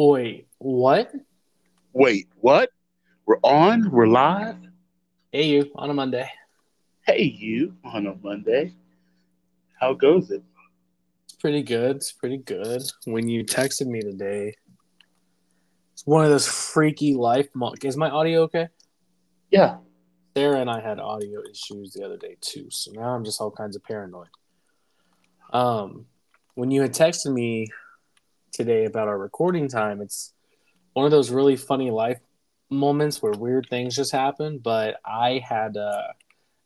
Wait, what? Wait, what? We're on? We're live? Hey, you on a Monday? Hey, you on a Monday. How goes it? It's pretty good. It's pretty good. When you texted me today, it's one of those freaky life. Mo- Is my audio okay? Yeah. Sarah and I had audio issues the other day too, so now I'm just all kinds of paranoid. Um, when you had texted me today about our recording time, it's one of those really funny life moments where weird things just happen. But I had uh,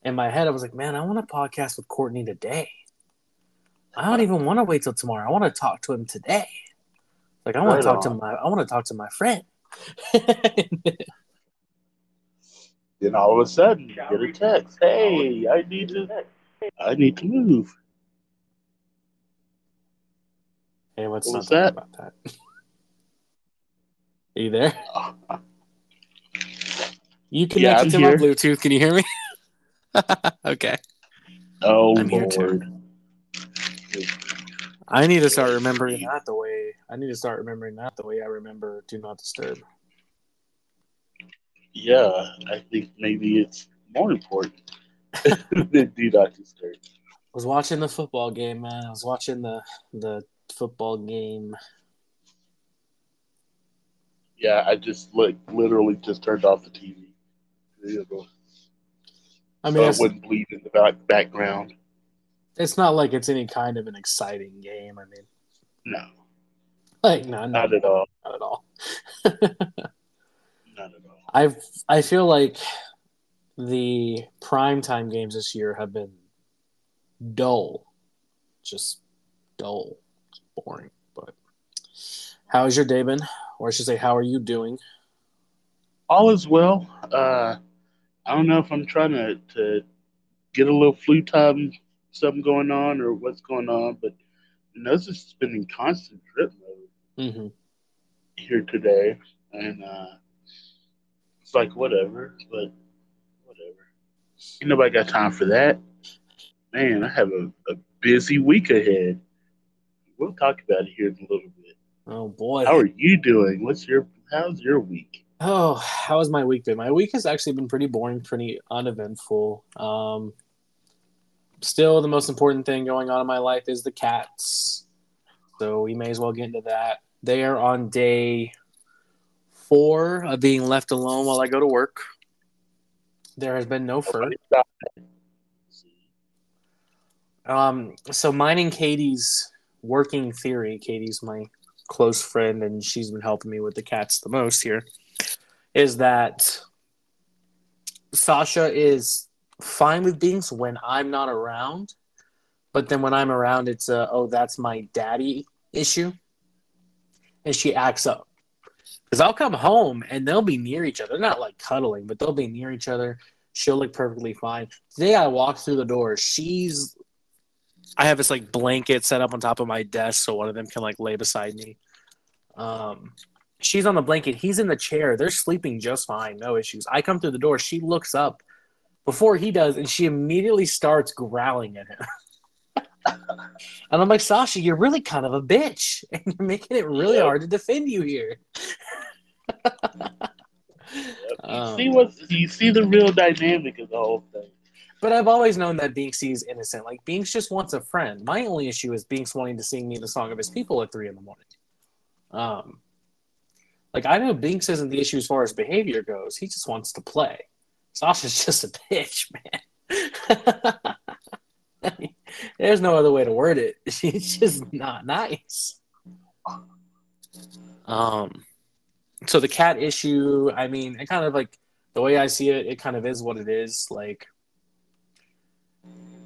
in my head, I was like, man, I want to podcast with Courtney today. I don't even want to wait till tomorrow. I want to talk to him today. Like I want Right to talk to my I want to talk to my friend. Then all of a sudden you get a text. Hey, I need to I need to move. Hey, let's What not talk that? about that. Are you there? You Yeah, connected I'm to my. Bluetooth. Can you hear me? okay. Oh I'm here too. Lord. I need to start remembering that the way I need to start remembering that the way I remember Do Not Disturb. Yeah, I think maybe it's more important than do not disturb. I was watching the football game, man. I was watching the the football game. Yeah, I just like literally just turned off the TV. You know, I so mean, it wouldn't bleed in the back, background. it's not like it's any kind of an exciting game. I mean, No, like no, not, not at all. not at all. Not at all. I've I feel like the primetime games this year have been dull, just dull, boring. But how has your day been? Or I should say, how are you doing? All is well. Uh, I don't know if I'm trying to, to get a little flu time, something going on, or what's going on, but it's just been in constant drip mode hmm here today, and uh, it's like whatever, but whatever. Ain't nobody got time for that. Man, I have a, a busy week ahead. We'll talk about it here in a little bit. Oh boy. How are you doing? What's your how's your week? Oh, how has my week been? My week has actually been pretty boring, pretty uneventful. Um, still, the most important thing going on in my life is the cats. So we may as well get into that. They are on day four of being left alone while I go to work. There has been no fur. Um, so mine and Katie's working theory. Katie's my close friend, and she's been helping me with the cats the most here. Is that Sasha is fine with Binks when I'm not around, but then when I'm around, it's a oh that's my daddy issue, and she acts up. Because I'll come home and they'll be near each other. Not like cuddling, but they'll be near each other. She'll look perfectly fine. Today I walked through the door. She's I have this like blanket set up on top of my desk so one of them can like lay beside me. Um, she's on the blanket. He's in the chair. They're sleeping just fine, no issues. I come through the door. She looks up before he does, and she immediately starts growling at him. and I'm like, Sasha, you're really kind of a bitch, and you're making it really Yep. hard to defend you here. You Um, see what you see the real dynamic of the whole thing. But I've always known that Binksy is innocent. Like Binks just wants a friend. My only issue is Binks wanting to sing me the song of his people at three in the morning. Um, like I know Binks isn't the issue as far as behavior goes. He just wants to play. Sasha's just a bitch, man. There's no other way to word it. She's just not nice. Um, so the cat issue. I mean, it kind of like the way I see it. It kind of is what it is. Like.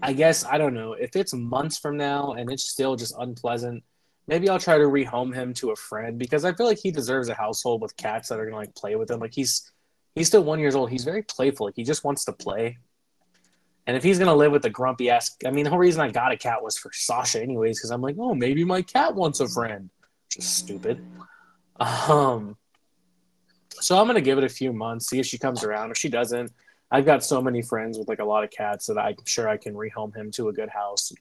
I guess I don't know if it's months from now and it's still just unpleasant. Maybe I'll try to rehome him to a friend because I feel like he deserves a household with cats that are gonna like play with him. Like he's he's still one years old. He's very playful. Like he just wants to play. And if he's gonna live with a grumpy ass, I mean, the whole reason I got a cat was for Sasha, anyways, because I'm like, oh, maybe my cat wants a friend. Just stupid. Um. So I'm gonna give it a few months, see if she comes around. If she doesn't, I've got so many friends with like a lot of cats that I'm sure I can rehome him to a good house.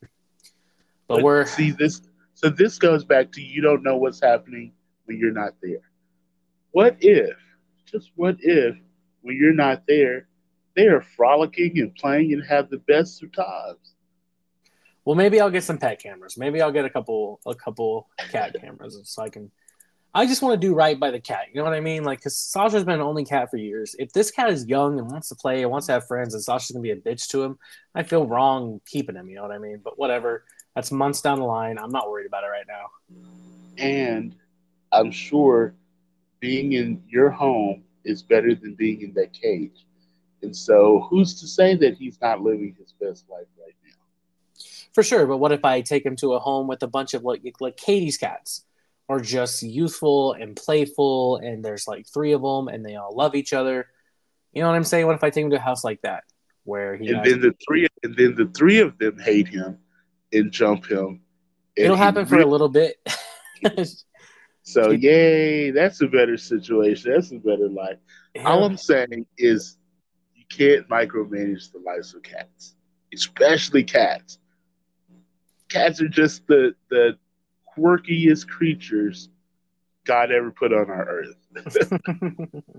But we're see this. So this goes back to you don't know what's happening when you're not there? What if, just what if, when you're not there, they are frolicking and playing and have the best of times? Well, maybe I'll get some pet cameras. Maybe I'll get a couple a couple cat cameras so I can. I just want to do right by the cat. You know what I mean? Like, because Sasha's been an only cat for years. If this cat is young and wants to play and wants to have friends, and Sasha's gonna be a bitch to him, I feel wrong keeping him. You know what I mean? But whatever. That's months down the line. I'm not worried about it right now. And I'm sure being in your home is better than being in that cage. And so, who's to say that he's not living his best life right now? For sure. But what if I take him to a home with a bunch of like like Katie's cats? Are just youthful and playful, and there's like three of them, and they all love each other. You know what I'm saying? What if I take him to a house like that, where he And then the three, and then the three of them hate him and jump him. and it'll happen for a little bit. So, yay, that's a better situation. That's a better life. All I'm saying is you can't micromanage the lives of cats, especially cats. Cats are just the, the quirkiest creatures God ever put on our earth.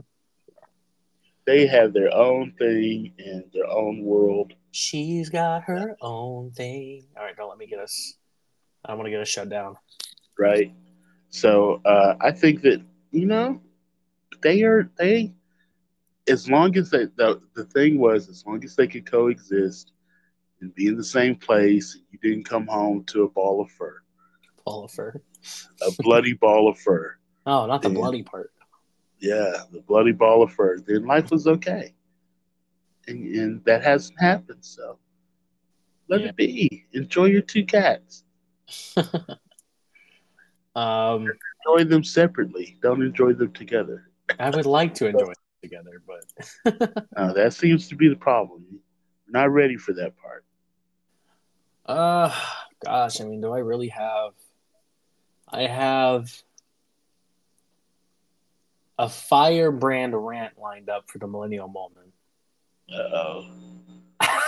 They have their own thing and their own world. She's got her own thing. All right, don't let me get us. I want to get us shut down. right? So uh, I think that you know they are they as long as they, the the thing was as long as they could coexist and be in the same place, you didn't come home to a ball of fur, Ball of fur. a bloody ball of fur. Oh, not the Yeah. bloody part. Yeah, the bloody ball of fur. Then life was okay, and, and that hasn't happened. So let Yeah. it be. Enjoy your two cats. Um, Enjoy them separately. Don't enjoy them together. I would like to enjoy it together, but Uh, that seems to be the problem. We're not ready for that part. uh, gosh, I mean, do I really have? I have a firebrand rant lined up for the millennial moment. Uh oh.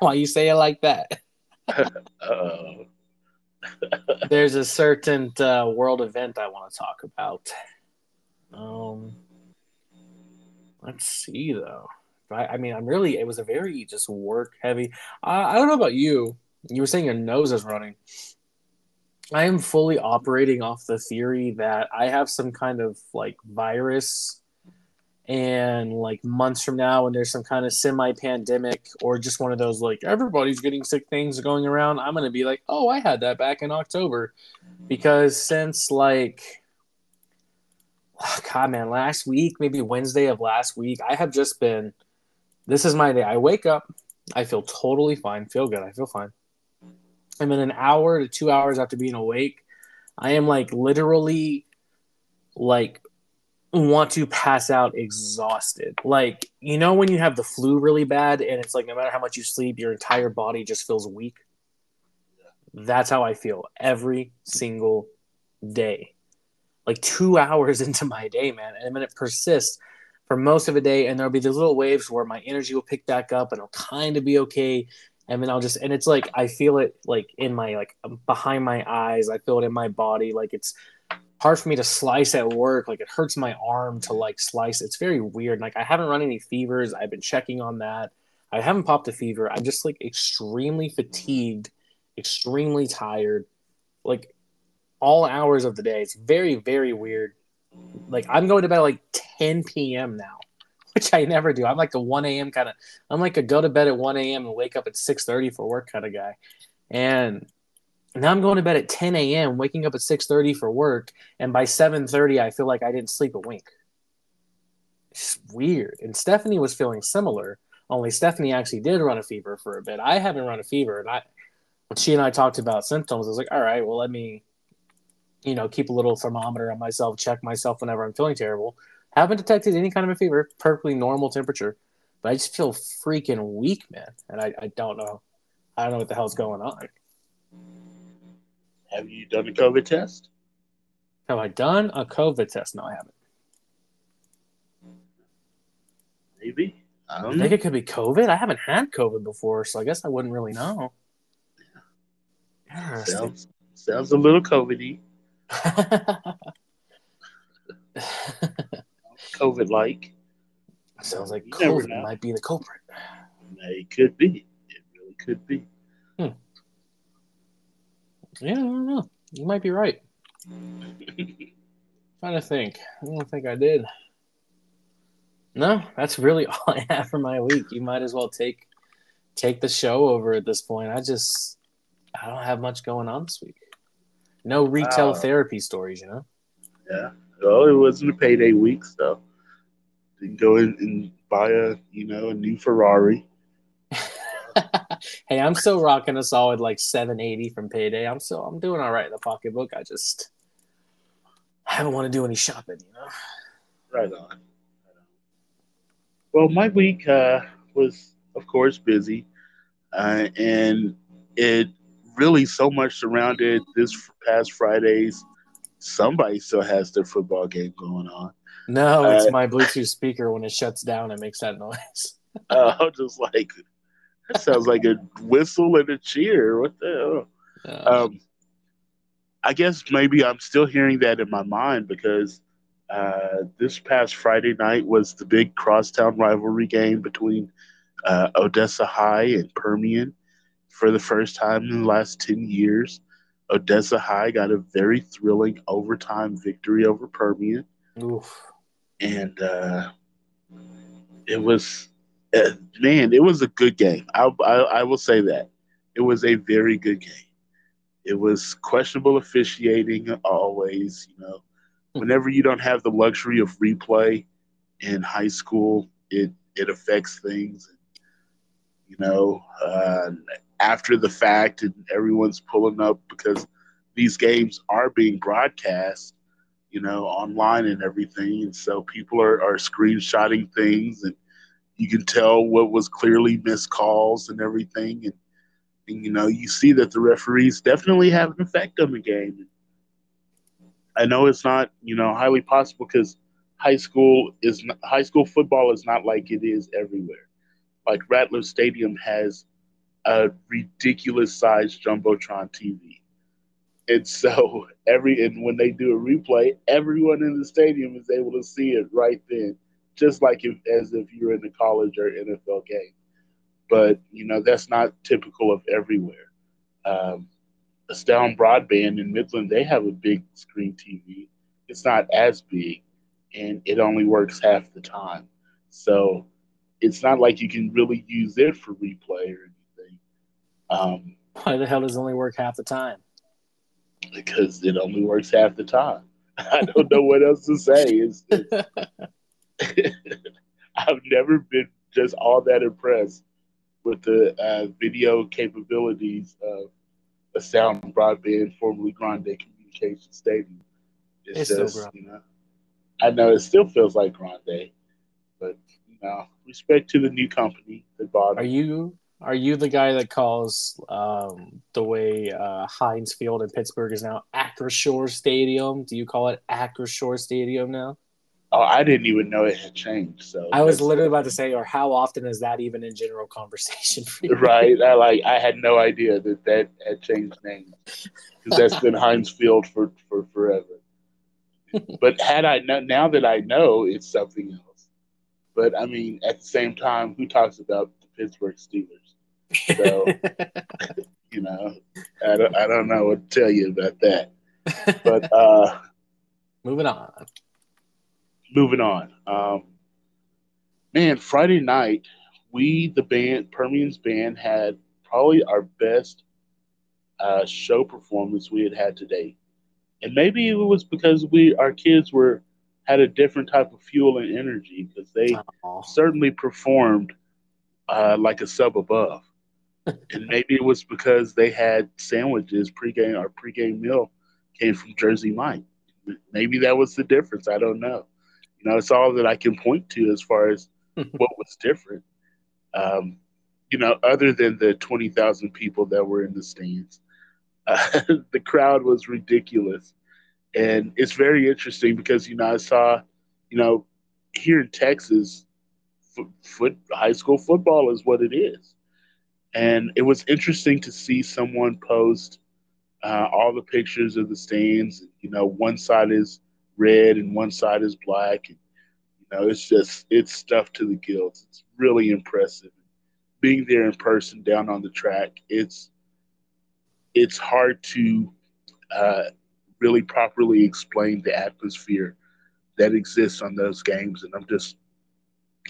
Why you say it like that? Uh oh. There's a certain uh, world event I want to talk about. Um, let's see though. I, I mean, I'm really. It was a very just work heavy. I, I don't know about you. You were saying your nose is running. I am fully operating off the theory that I have some kind of like virus, and like months from now, when there's some kind of semi-pandemic or just one of those like everybody's getting sick things going around, I'm gonna be like, oh, I had that back in October, because since like, God, man, last week, maybe Wednesday of last week, I have just been. This is my day. I wake up, I feel totally fine, feel good, I feel fine. And then an hour to two hours after being awake, I am like literally like want to pass out exhausted. Like, you know, when you have the flu really bad and it's like no matter how much you sleep, your entire body just feels weak. That's how I feel every single day. Like two hours into my day, man. And then it persists for most of a day. And there'll be these little waves where my energy will pick back up and it'll kind of be okay and then I'll just and it's like I feel it like in my like um, behind my eyes. I feel it in my body. Like it's hard for me to slice at work. Like it hurts my arm to like slice. It's very weird. Like I haven't run any fevers. I've been checking on that. I haven't popped a fever. I'm just like extremely fatigued, extremely tired, like all hours of the day. It's very very weird. Like I'm going to bed at like 10 p.m. now which I never do. I'm like a 1 a.m. kind of. I'm like a go to bed at 1 a.m. and wake up at 6:30 for work kind of guy. And now I'm going to bed at 10 a.m. waking up at 6:30 for work, and by 7:30 I feel like I didn't sleep a wink. It's weird. And Stephanie was feeling similar. Only Stephanie actually did run a fever for a bit. I haven't run a fever, and I when she and I talked about symptoms, I was like, all right, well let me, you know, keep a little thermometer on myself, check myself whenever I'm feeling terrible. Haven't detected any kind of a fever, perfectly normal temperature, but I just feel freaking weak, man. And I, I don't know. I don't know what the hell's going on. Have you done a COVID test? Have I done a COVID test? No, I haven't. Maybe. I I don't think know. it could be COVID. I haven't had COVID before, so I guess I wouldn't really know. Interesting. Sounds sounds a little COVIDy. COVID like. Sounds like COVID might be the culprit. It could be. It really could be. Hmm. Yeah, I don't know. You might be right. trying to think. I don't think I did. No, that's really all I have for my week. You might as well take take the show over at this point. I just I don't have much going on this week. No retail Wow. therapy stories, you know. yeah. Well, it wasn't a payday week, so can go in and buy a you know a new Ferrari. hey, I'm still rocking a solid like 780 from payday. I'm still I'm doing all right in the pocketbook. I just I don't want to do any shopping, you know. Right on. Well, my week uh, was, of course, busy, uh, and it really so much surrounded this past Friday's. Somebody still has their football game going on. No, it's Uh, my Bluetooth speaker when it shuts down. It makes that noise. Uh, I'm just like, that sounds like a whistle and a cheer. What the hell? Uh, um, I guess maybe I'm still hearing that in my mind because uh, this past Friday night was the big crosstown rivalry game between uh, Odessa High and Permian for the first time in the last 10 years. Odessa High got a very thrilling overtime victory over Permian oof. and uh, it was uh, man, it was a good game. I, I I will say that it was a very good game. It was questionable officiating always. You know, whenever you don't have the luxury of replay in high school, it it affects things. You know, uh, after the fact, and everyone's pulling up because these games are being broadcast you know, online and everything. And so people are, are screenshotting things and you can tell what was clearly missed calls and everything. And, and you know, you see that the referees definitely have an effect on the game. I know it's not, you know, highly possible because high school is not, high school football is not like it is everywhere. Like Ratliff Stadium has a ridiculous sized jumbotron TV. And so every and when they do a replay, everyone in the stadium is able to see it right then, just like if as if you're in a college or NFL game. But you know that's not typical of everywhere. Um, Astound Broadband in Midland, they have a big screen TV. It's not as big, and it only works half the time. So it's not like you can really use it for replay or. Um, Why the hell does it only work half the time? because it only works half the time. I don't know what else to say. It's, it's, I've never been just all that impressed with the uh, video capabilities of a sound broadband, formerly Grande Communication Stadium. It's, It's still just, Grande. you know, I know it still feels like Grande, but you know, respect to the new company that bought Are it. you are you the guy that calls um, the way uh, Heinz Field in Pittsburgh is now Acrisure Stadium? Do you call it Acrisure Stadium now? Oh, I didn't even know it had changed. So I was literally about to say, or how often is that even in general conversation for you? right? I like I had no idea that that had changed names because that's been Heinz Field for for forever. But had I known now that I know, it's something else. But I mean, at the same time, who talks about Pittsburgh Steelers? So you know, I don't I don't know what to tell you about that. But uh, Moving on. moving on. Um, man, Friday night, we the band Permian's band had probably our best uh, show performance we had had to date, and maybe it was because we our kids were had a different type of fuel and energy because they Aw. certainly performed uh, like a sub above. and maybe it was because they had sandwiches pregame. Our pregame meal came from Jersey Mike. Maybe that was the difference. I don't know. You know, it's all that I can point to as far as what was different. Um, you know, other than the twenty thousand people that were in the stands, uh, the crowd was ridiculous, and it's very interesting because you know I saw, you know, here in Texas, foot, high school football is what it is, and it was interesting to see someone post uh, all the pictures of the stands. You know, one side is red and one side is black. And, you know, it's just it's stuffed to the gills. It's really impressive. Being there in person down on the track, it's it's hard to uh, really properly explain the atmosphere that exists on those games. And I'm just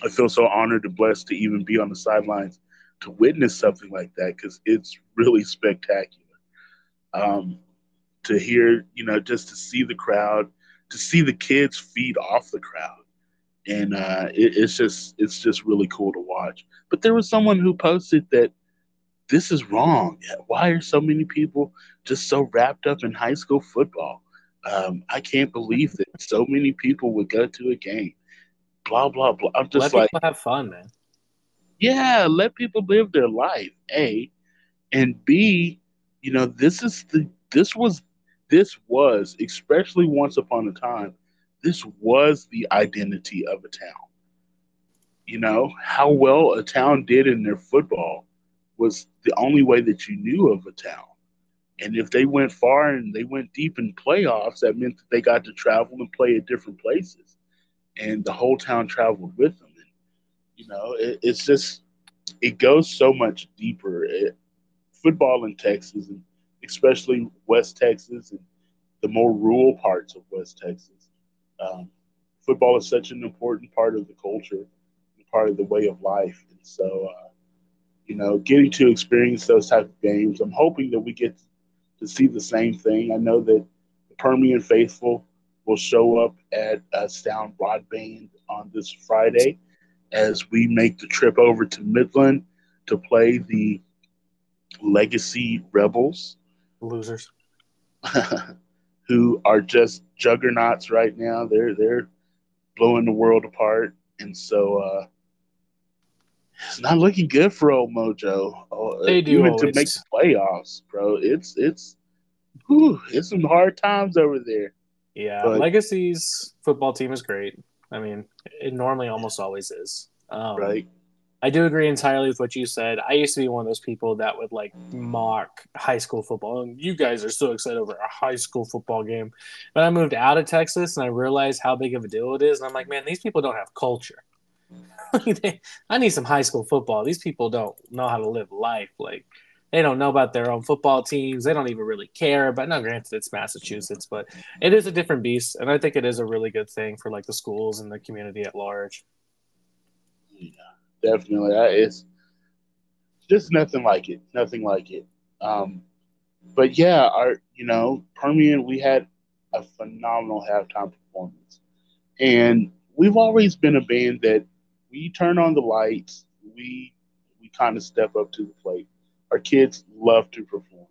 I feel so honored and blessed to even be on the sidelines to witness something like that because it's really spectacular. Um, to hear, you know, just to see the crowd, to see the kids feed off the crowd, and uh, it, it's just it's just really cool to watch. But there was someone who posted that this is wrong. Why are so many people just so wrapped up in high school football? Um, I can't believe that so many people would go to a game. Blah blah blah. I'm just like, Let like, people have fun, man. yeah, let people live their life. A and B, you know, this is the this was this was especially once upon a time, this was the identity of a town. You know, how well a town did in their football was the only way that you knew of a town. And if they went far and they went deep in playoffs, that meant that they got to travel and play at different places. And the whole town traveled with them. And, you know, it, it's just, it goes so much deeper. It, football in Texas, and especially West Texas and the more rural parts of West Texas, um, football is such an important part of the culture, and part of the way of life. And so, uh, you know, getting to experience those type of games, I'm hoping that we get to see the same thing. I know that the Permian faithful will show up at uh, Sound Broadband on this Friday as we make the trip over to Midland to play the Legacy Rebels, Losers. who are just juggernauts right now. They're they're blowing the world apart, and so uh, it's not looking good for old Mojo. Uh, They do even to make the playoffs, bro. It's it's whew, it's some hard times over there. Yeah, But- Legacy's football team is great. I mean, it normally almost always is. Um, Right? I do agree entirely with what you said. I used to be one of those people that would like mock high school football. And you guys are so excited over a high school football game. But I moved out of Texas and I realized how big of a deal it is. And I'm like, man, these people don't have culture. I need some high school football. These people don't know how to live life. Like, they don't know about their own football teams. They don't even really care. But now, granted, it's Massachusetts, but it is a different beast. And I think it is a really good thing for like the schools and the community at large. Yeah, definitely. I, it's just nothing like it. Nothing like it. Um, but yeah, our you know Permian, we had a phenomenal halftime performance, and we've always been a band that we turn on the lights, we we kind of step up to the plate. Our kids love to perform,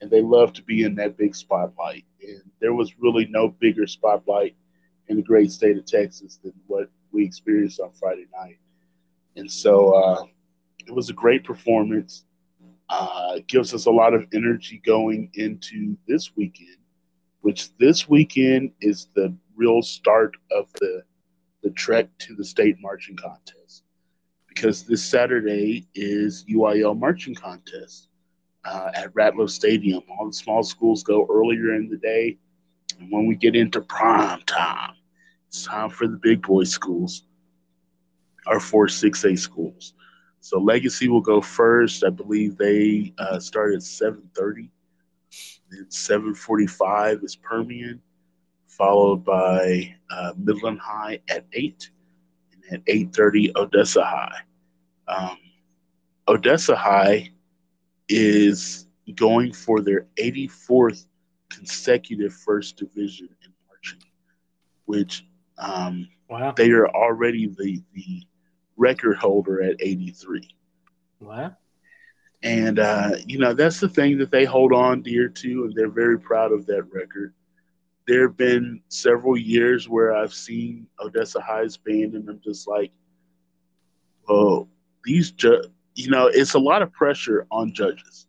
and they love to be in that big spotlight. And there was really no bigger spotlight in the great state of Texas than what we experienced on Friday night. And so uh, it was a great performance. Uh, gives us a lot of energy going into this weekend, which this weekend is the real start of the the trek to the state marching contest. Because this Saturday is UIL marching contest uh, at Ratliff Stadium. All the small schools go earlier in the day, and when we get into prime time, it's time for the big boy schools our four 6A schools. So Legacy will go first. I believe they uh, start at 7.30. Then 7.45 is Permian, followed by uh, Midland High at 8. And at 8.30, Odessa High. Um, Odessa High is going for their 84th consecutive first division in marching, which um, Wow. they are already the the record holder at 83 Wow. and uh, you know that's the thing that they hold on dear to and they're very proud of that record there have been several years where i've seen odessa high's band and i'm just like oh these ju- you know it's a lot of pressure on judges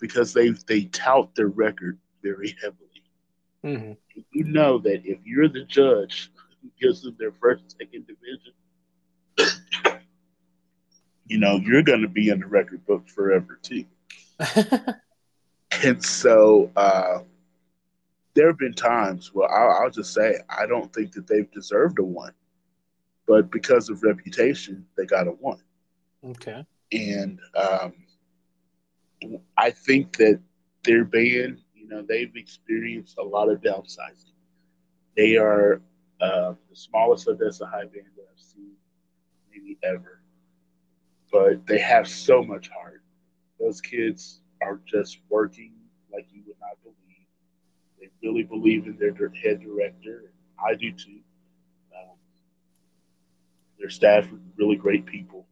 because they they tout their record very heavily. Hmm you know that if you're the judge who gives them their first second division, you know, you're going to be in the record book forever too. And so, uh, there have been times where I'll, I'll just say I don't think that they've deserved a one, but because of reputation, they got a one. Okay. And um, I think that their band, you know, they've experienced a lot of downsizing. They are uh, the smallest Odessa High band that I've seen maybe ever, but they have so much heart. Those kids are just working like you would not believe. They really believe in their head director. I do too. Their staff really great people.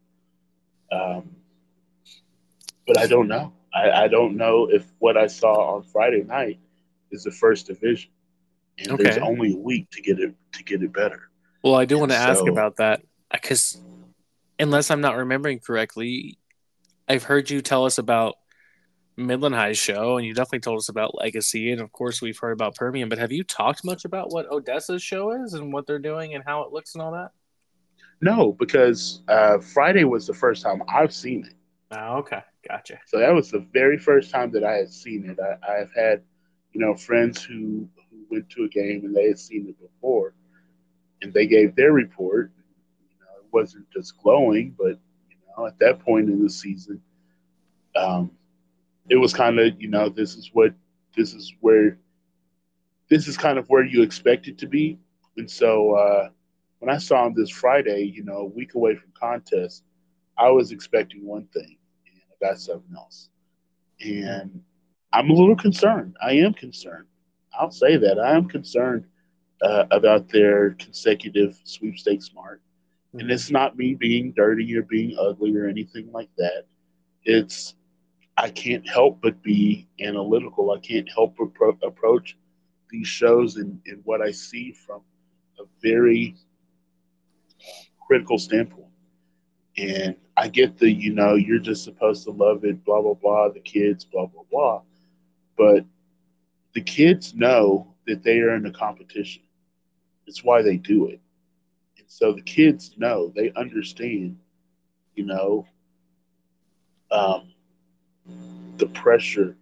Um, but I don't know. I, I, don't know if what I saw on Friday night is the first division, and okay. there's only a week to get it to get it better. Well, I do and want to so, ask about that because, unless I'm not remembering correctly, I've heard you tell us about Midland High show, and you definitely told us about Legacy, and of course we've heard about Permian. But have you talked much about what Odessa's show is and what they're doing and how it looks and all that? No, because uh, Friday was the first time I've seen it. Oh, okay, gotcha. So that was the very first time that I had seen it. I, I've had, you know, friends who who went to a game and they had seen it before, and they gave their report. You know, it wasn't just glowing, but you know, at that point in the season, um, it was kind of you know this is what this is where this is kind of where you expect it to be and so uh, when i saw him this friday you know a week away from contest i was expecting one thing and i got something else. And i'm a little concerned. I am concerned. I'll say that. I am concerned uh, about their consecutive sweepstakes mark. And it's not me being dirty or being ugly or anything like that. It's I can't help but be analytical. I can't help but pro- approach these shows and, and what I see from a very critical standpoint. And I get the, you know, you're just supposed to love it, blah, blah, blah, the kids, blah, blah, blah. But the kids know that they are in a competition. It's why they do it. And so the kids know, they understand, you know, um, the pressure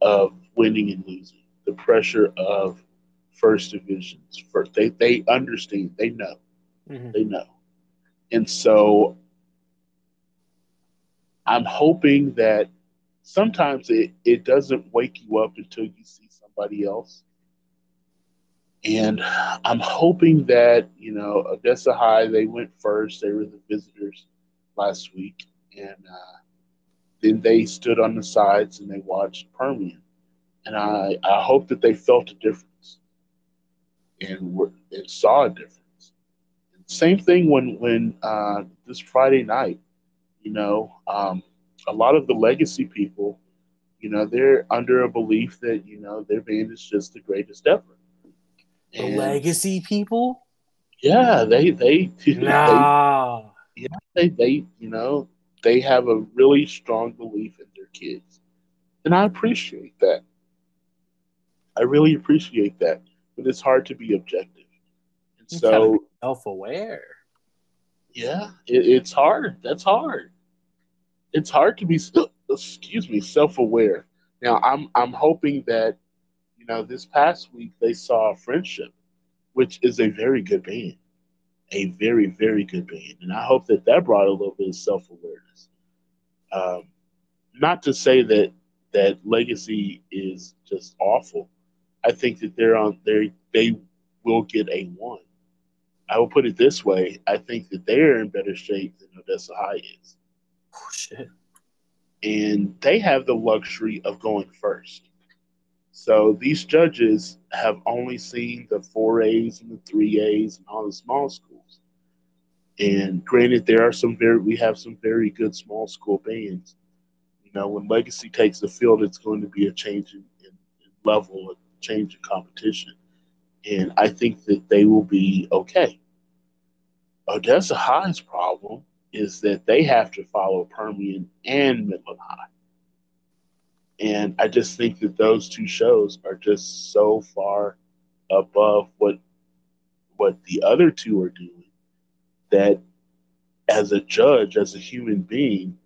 of winning and losing, the pressure of first divisions. First, they they understand, they know, mm-hmm. they know, and so I'm hoping that sometimes it it doesn't wake you up until you see somebody else. And I'm hoping that, you know, Odessa High, they went first. They were the visitors last week. And uh, then they stood on the sides and they watched Permian. And I, I hope that they felt a difference and, and saw a difference. Same thing when, when uh, this Friday night, you know, um, a lot of the legacy people, you know, they're under a belief that, you know, their band is just the greatest ever. The legacy people? Yeah, they, they, nah. they, yeah, they, they, you know, they have a really strong belief in their kids. And I appreciate that. I really appreciate that. But it's hard to be objective. So self aware. Yeah, it, it's hard. That's hard. It's hard to be excuse me, self aware. Now I'm I'm hoping that, you know, this past week they saw Frenship, which is a very good band a very, very good band. And I hope that that brought a little bit of self awareness. Um, not to say that that Legacy is just awful. I think that they're on they they will get a one. I will put it this way: I think that they are in better shape than Odessa High is. Oh shit! And they have the luxury of going first. So these judges have only seen the four A's and the three A's and all the small schools. And granted, there are some very we have some very good small school bands. You know, when Legacy takes the field, it's going to be a change in, in level, a change in competition, and I think that they will be okay. Odessa High's problem is that they have to follow Permian and Midland High. And I just think that those two shows are just so far above what what the other two are doing that as a judge, as a human being,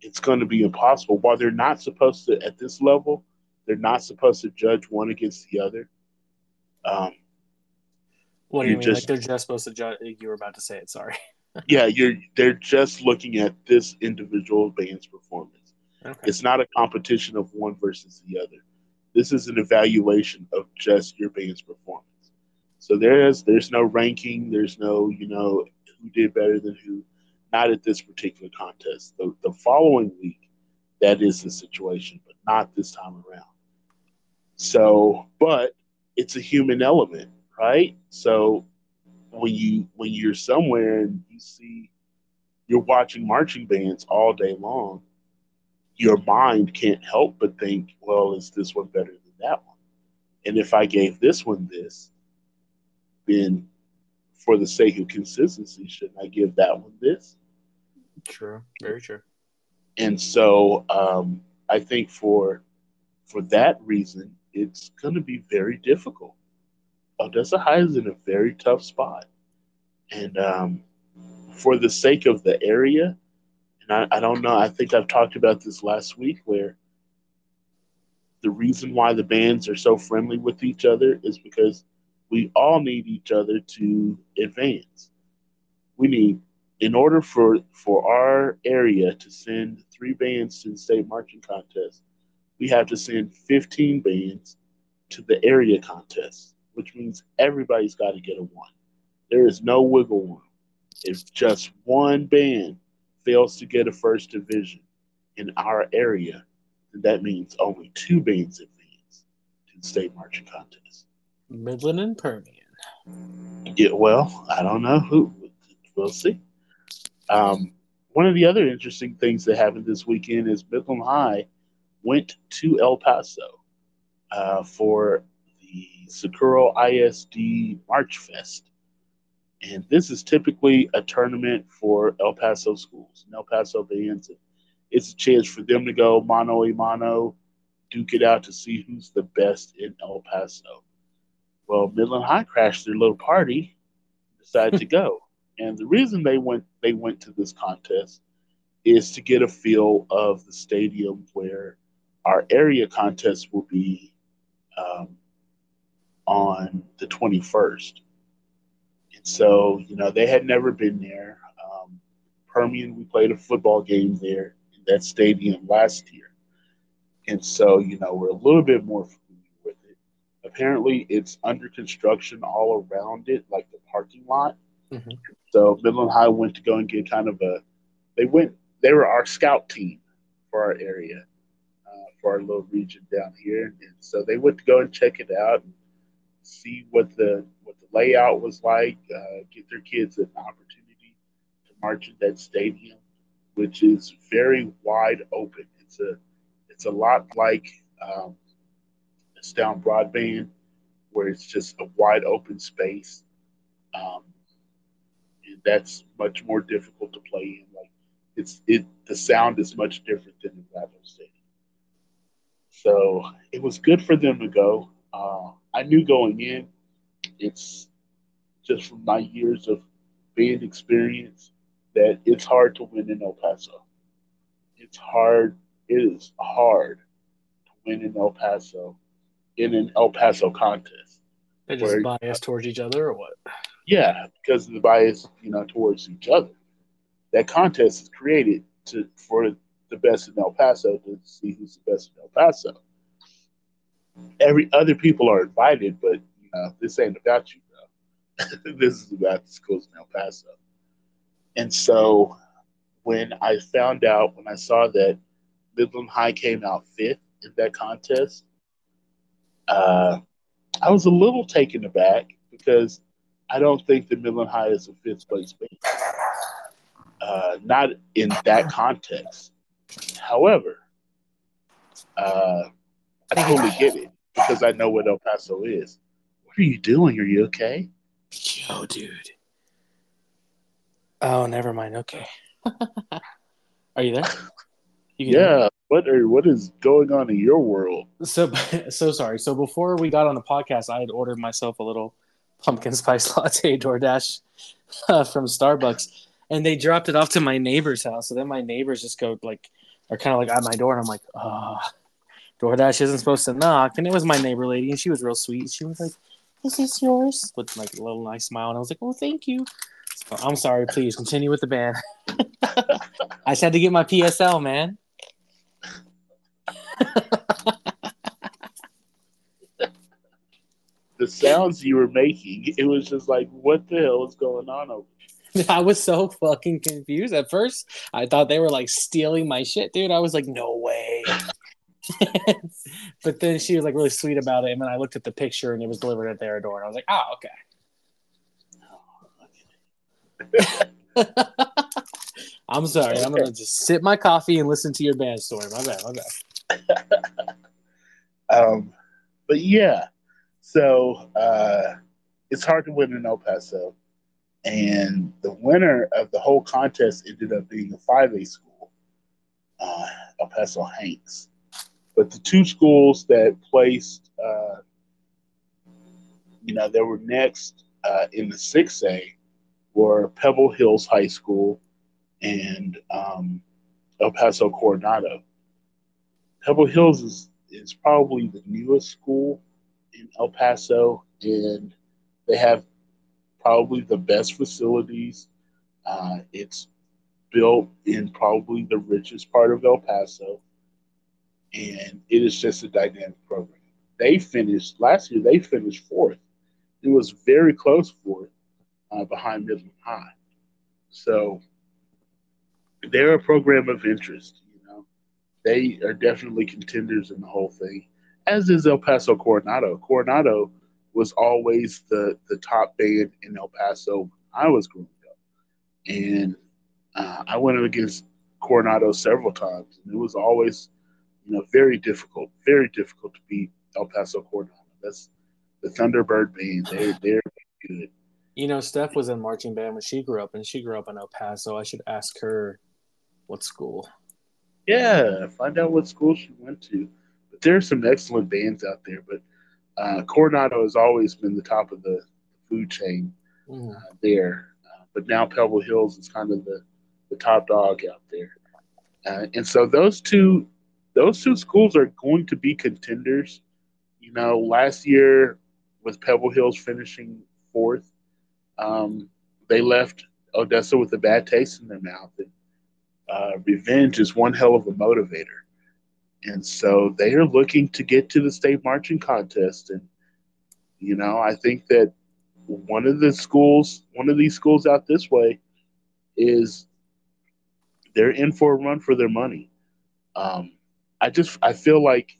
it's going to be impossible. While they're not supposed to at this level, They're not supposed to judge one against the other. Um, What do you mean? just- like they're just supposed to judge? You were about to say it. Sorry. yeah, you're they're just looking at this individual band's performance. Okay. It's not a competition of one versus the other. This is an evaluation of just your band's performance. So there's there's no ranking, there's no, you know, who did better than who. Not at this particular contest. The the following week, that is the situation, but not this time around. So, but it's a human element, right? So when you when you're somewhere and you see you're watching marching bands all day long, your mind can't help but think, well, is this one better than that one? And if I gave this one this, then for the sake of consistency, shouldn't I give that one this? True. Very true. And so um, I think for for that reason, it's going to be very difficult. Odessa High is in a very tough spot, and um, for the sake of the area, and I, I don't know. I think I've talked about this last week, where the reason why the bands are so friendly with each other is because we all need each other to advance. We need in order for for our area to send three bands to the state marching contest, we have to send 15 bands to the area contest, which means everybody's got to get a one. There is no wiggle room. If just one band fails to get a first division in our area, then that means only two bands advance to the state marching contest. Midland and Permian. Yeah, well, I don't know who. We'll see. Um, one of the other interesting things that happened this weekend is Midland High went to El Paso uh, for the Socorro ISD March Fest. And this is typically a tournament for El Paso schools and El Paso bands. It's a chance for them to go mano a mano, duke it out to see who's the best in El Paso. Well, Midland High crashed their little party, decided to go. And the reason they went they went to this contest is to get a feel of the stadium where our area contest will be um, on the 21st. And so, you know, they had never been there. Um, Permian, we played a football game there in that stadium last year. And so, you know, we're a little bit more familiar with it. Apparently, it's under construction all around it, like the parking lot. Mhm. So Midland High went to go and get kind of a. They went. They were our scout team for our area, uh, for our little region down here, and so they went to go and check it out and see what the what the layout was like. Uh, get their kids an opportunity to march in that stadium, which is very wide open. It's a it's a lot like um, Astound Broadband, where it's just a wide open space. Um, and that's much more difficult to play in. Like it's it the sound is much different than the Bravo Stadium. So it was good for them to go. Uh, I knew going in, it's just from my years of band experience that it's hard to win in El Paso. It's hard. It is hard to win in El Paso in an El Paso contest. They just Where- bias towards each other, or what? Yeah, because of the bias, you know, towards each other. That contest is created to for the best in El Paso to see who's the best in El Paso. Every other people are invited, but you know, this ain't about you, bro. this is about the schools in El Paso. And so when I found out, when I saw that Midland High came out fifth in that contest, uh, I was a little taken aback because I don't think that Midland High is a fifth place. Uh, not in that context. However, uh, I totally get it because I know what El Paso is. What are you doing? Are you okay? Yo, dude. Oh, never mind. Okay. Are you there? You can- Yeah. What are what is going on in your world? So so sorry. So before we got on the podcast, I had ordered myself a little pumpkin spice latte DoorDash uh, from Starbucks, and they dropped it off to my neighbor's house. So then my neighbors just go like are kind of like at my door, and I'm like, oh, DoorDash isn't supposed to knock, and it was my neighbor lady, and she was real sweet. She was like, "Is this yours?" with like a little nice smile, and I was like, "Oh, thank you." So, I'm sorry. Please continue with the band. I just had to get my PSL, man. the sounds you were making, it was just like, what the hell is going on over I was so fucking confused. At first, I thought they were like stealing my shit, dude. I was like, no way. but then she was like really sweet about it. And then I looked at the picture and it was delivered at their door. And I was like, oh, okay. I'm sorry. I'm going to just sip my coffee and listen to your band story. My bad. My bad. um, but yeah, so uh, it's hard to win in El Paso. And the winner of the whole contest ended up being a 5A school, uh, El Paso Hanks. But the two schools that placed, uh, you know, that were next uh, in the 6A were Pebble Hills High School and um, El Paso Coronado. Pebble Hills is, is probably the newest school in El Paso, and they have probably the best facilities. Uh, it's built in probably the richest part of El Paso, and it is just a dynamic program. They finished last year. They finished fourth. It was very close fourth uh, behind Midland High. So they're a program of interest. You know, they are definitely contenders in the whole thing. As is El Paso Coronado. Coronado was always the the top band in El Paso when I was growing up, and uh, I went against Coronado several times, and it was always, you know, very difficult, very difficult to beat El Paso Coronado. That's the Thunderbird band. They they're good. You know, Steph was in marching band when she grew up, and she grew up in El Paso. I should ask her what school. Yeah, find out what school she went to. But there's some excellent bands out there. But uh, Coronado has always been the top of the food chain mm. uh, there, uh, but now Pebble Hills is kind of the, the top dog out there, uh, and so those two those two schools are going to be contenders. You know, last year with Pebble Hills finishing fourth, um, they left Odessa with a bad taste in their mouth, and uh, revenge is one hell of a motivator. And so they are looking to get to the state marching contest. And, you know, I think that one of the schools, one of these schools out this way is they're in for a run for their money. Um, I just, I feel like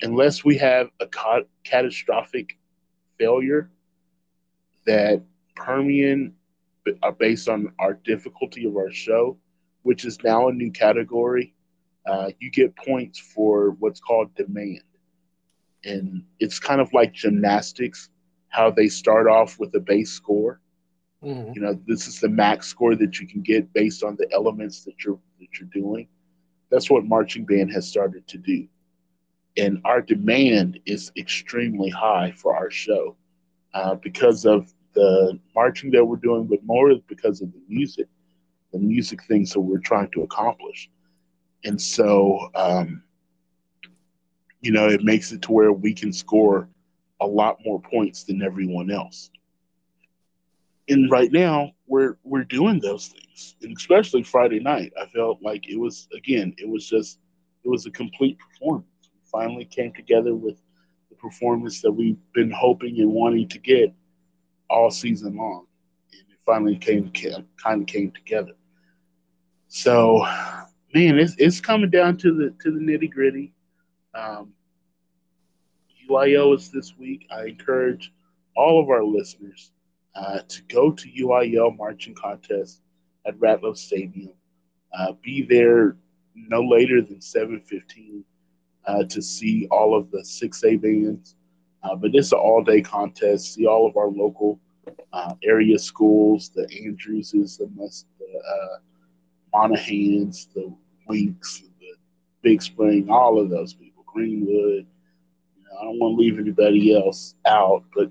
unless we have a ca- catastrophic failure that Permian, uh, based on our difficulty of our show, which is now a new category uh, you get points for what's called demand. And it's kind of like gymnastics, how they start off with a base score. Mm-hmm. You know, this is the max score that you can get based on the elements that you're that you're doing. That's what marching band has started to do. And our demand is extremely high for our show uh, because of the marching that we're doing, but more because of the music, the music things that we're trying to accomplish. And so, um, you know, it makes it to where we can score a lot more points than everyone else. And right now, we're we're doing those things, and especially Friday night. I felt like it was again, it was just it was a complete performance. We finally came together with the performance that we've been hoping and wanting to get all season long, and it finally came kind of came together. So man, it's it's coming down to the to the nitty gritty. Um, UIL is this week. I encourage all of our listeners uh, to go to UIL marching contest at Ratliff Stadium. Uh, be there no later than seven fifteen uh, to see all of the six A bands. Uh, but it's an all day contest. See all of our local uh, area schools, the Andrewses, the, the Monahans, the Winks, the Big Spring, all of those people, Greenwood. You know, I don't want to leave anybody else out, but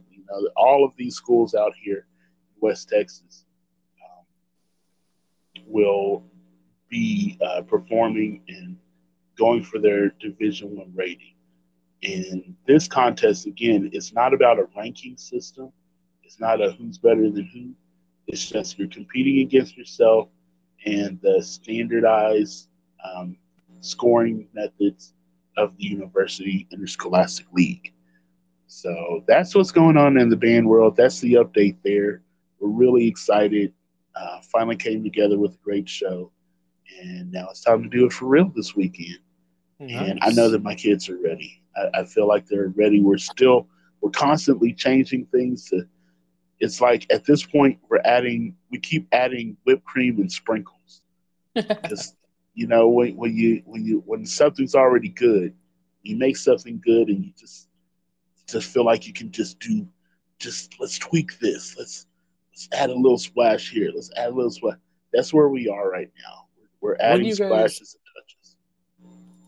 all of these schools out here in West Texas um, will be uh, performing, and going for their Division One rating. And this contest again, it's not about a ranking system. It's not a who's better than who. It's just you're competing against yourself and the standardized um, scoring methods of the University Interscholastic League. So that's what's going on in the band world. That's the update there. We're really excited. Uh, finally came together with a great show. And now it's time to do it for real this weekend. Nice. And I know that my kids are ready. I, I feel like they're ready. We're still, we're constantly changing things to, it's like at this point, we're adding, we keep adding whipped cream and sprinkles. Because, you know, when, when you, when you, when something's already good, you make something good and you just, just feel like you can just do, just let's tweak this. Let's, let's add a little splash here. Let's add a little splash. That's where we are right now. We're, we're adding splashes and touches.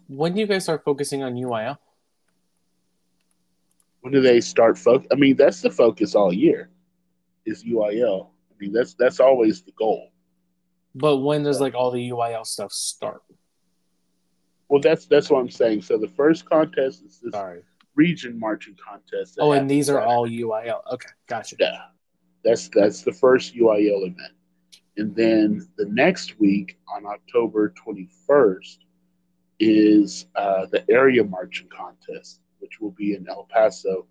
When do you guys start focusing on UIL? When do they start focus? I mean, that's the focus all year. Is UIL. I mean, that's that's always the goal. But when does like all the UIL stuff start? Well, that's that's what I'm saying. So the first contest is this Sorry. Region marching contest. Oh, and these are all UIL. Okay, gotcha. Yeah, that's that's the first UIL event, and then the next week on October 21st is uh, the area marching contest which will be in El Paso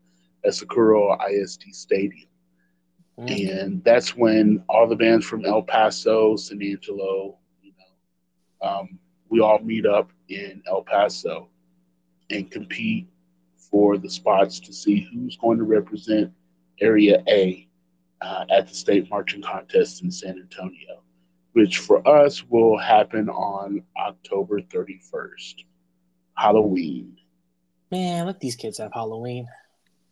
at Socorro ISD Stadium. Mm-hmm. And that's when all the bands from El Paso, San Angelo, you know, um, we all meet up in El Paso and compete for the spots to see who's going to represent Area A uh, at the state marching contest in San Antonio, which for us will happen on October 31st, Halloween. Man, let these kids have Halloween.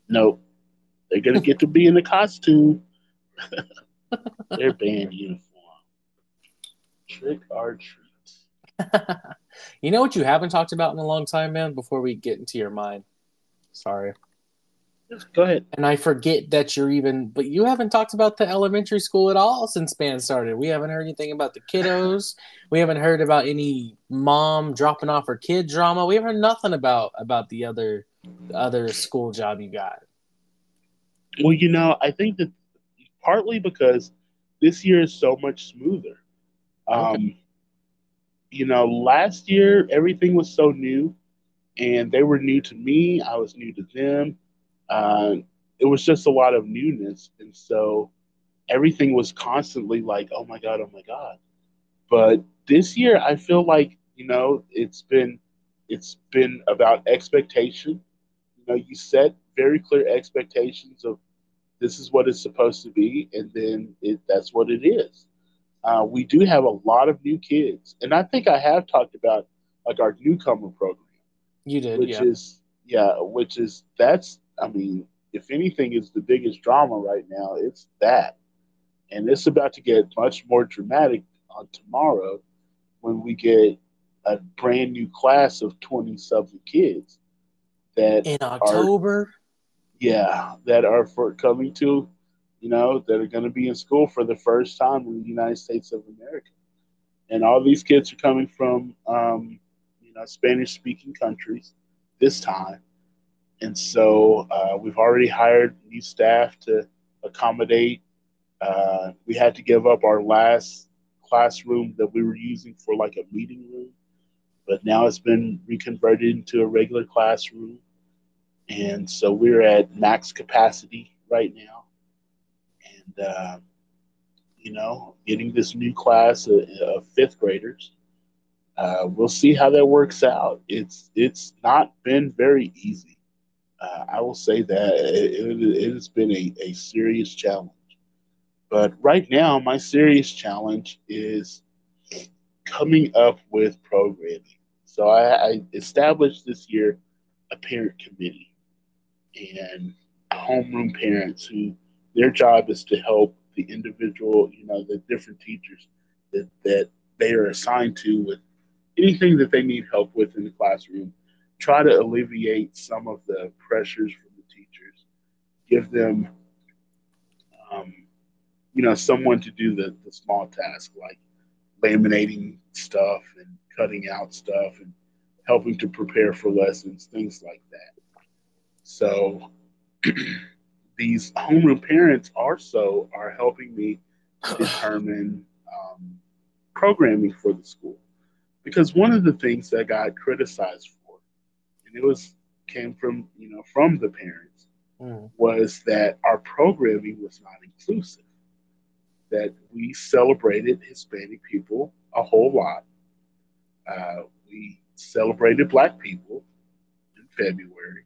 Nope. They're gonna get to be in the costume. Their band uniform. Trick or treat. you know what you haven't talked about in a long time, man? Before we get into your mind. Sorry. Go ahead. And I forget that you're even, but you haven't talked about the elementary school at all since band started. We haven't heard anything about the kiddos. we haven't heard about any mom dropping off her kid drama. We haven't heard nothing about about the other the other school job you got. Well, you know, I think that partly because this year is so much smoother. Um. You know, last year everything was so new, and they were new to me. I was new to them uh, it was just a lot of newness, and so everything was constantly like, "Oh my god, oh my god." But this year, I feel like you know it's been it's been about expectation. You know, you set very clear expectations of this is what it's supposed to be, and then it, that's what it is. Uh, we do have a lot of new kids, and I think I have talked about like our newcomer program. You did, which yeah. is yeah, which is that's I mean, if anything is the biggest drama right now, it's that. And it's about to get much more dramatic on tomorrow when we get a brand new class of 20 something kids that in October. Are, yeah, that are for coming to, you know, that are going to be in school for the first time in the United States of America. And all these kids are coming from, um, know, Spanish speaking countries this time and so uh, we've already hired new staff to accommodate. Uh, we had to give up our last classroom that we were using for like a meeting room, but now it's been reconverted into a regular classroom. And so we're at max capacity right now. And, uh, you know, getting this new class of, of fifth graders. Uh, we'll see how that works out. It's it's not been very easy uh, I will say that it, it, it has been a, a serious challenge. But right now, my serious challenge is coming up with programming. So I, I established this year a parent committee and homeroom parents who their job is to help the individual, you know, the different teachers that, that they are assigned to with anything that they need help with in the classroom try to alleviate some of the pressures from the teachers, give them, um, you know, someone to do the, the small task like laminating stuff and cutting out stuff and helping to prepare for lessons, things like that. So these homeroom parents also are helping me determine um, programming for the school because one of the things that got criticized for, and it was came from you know from the parents, mm. was that our programming was not inclusive. That we celebrated Hispanic people a whole lot. Uh, we celebrated Black people in February,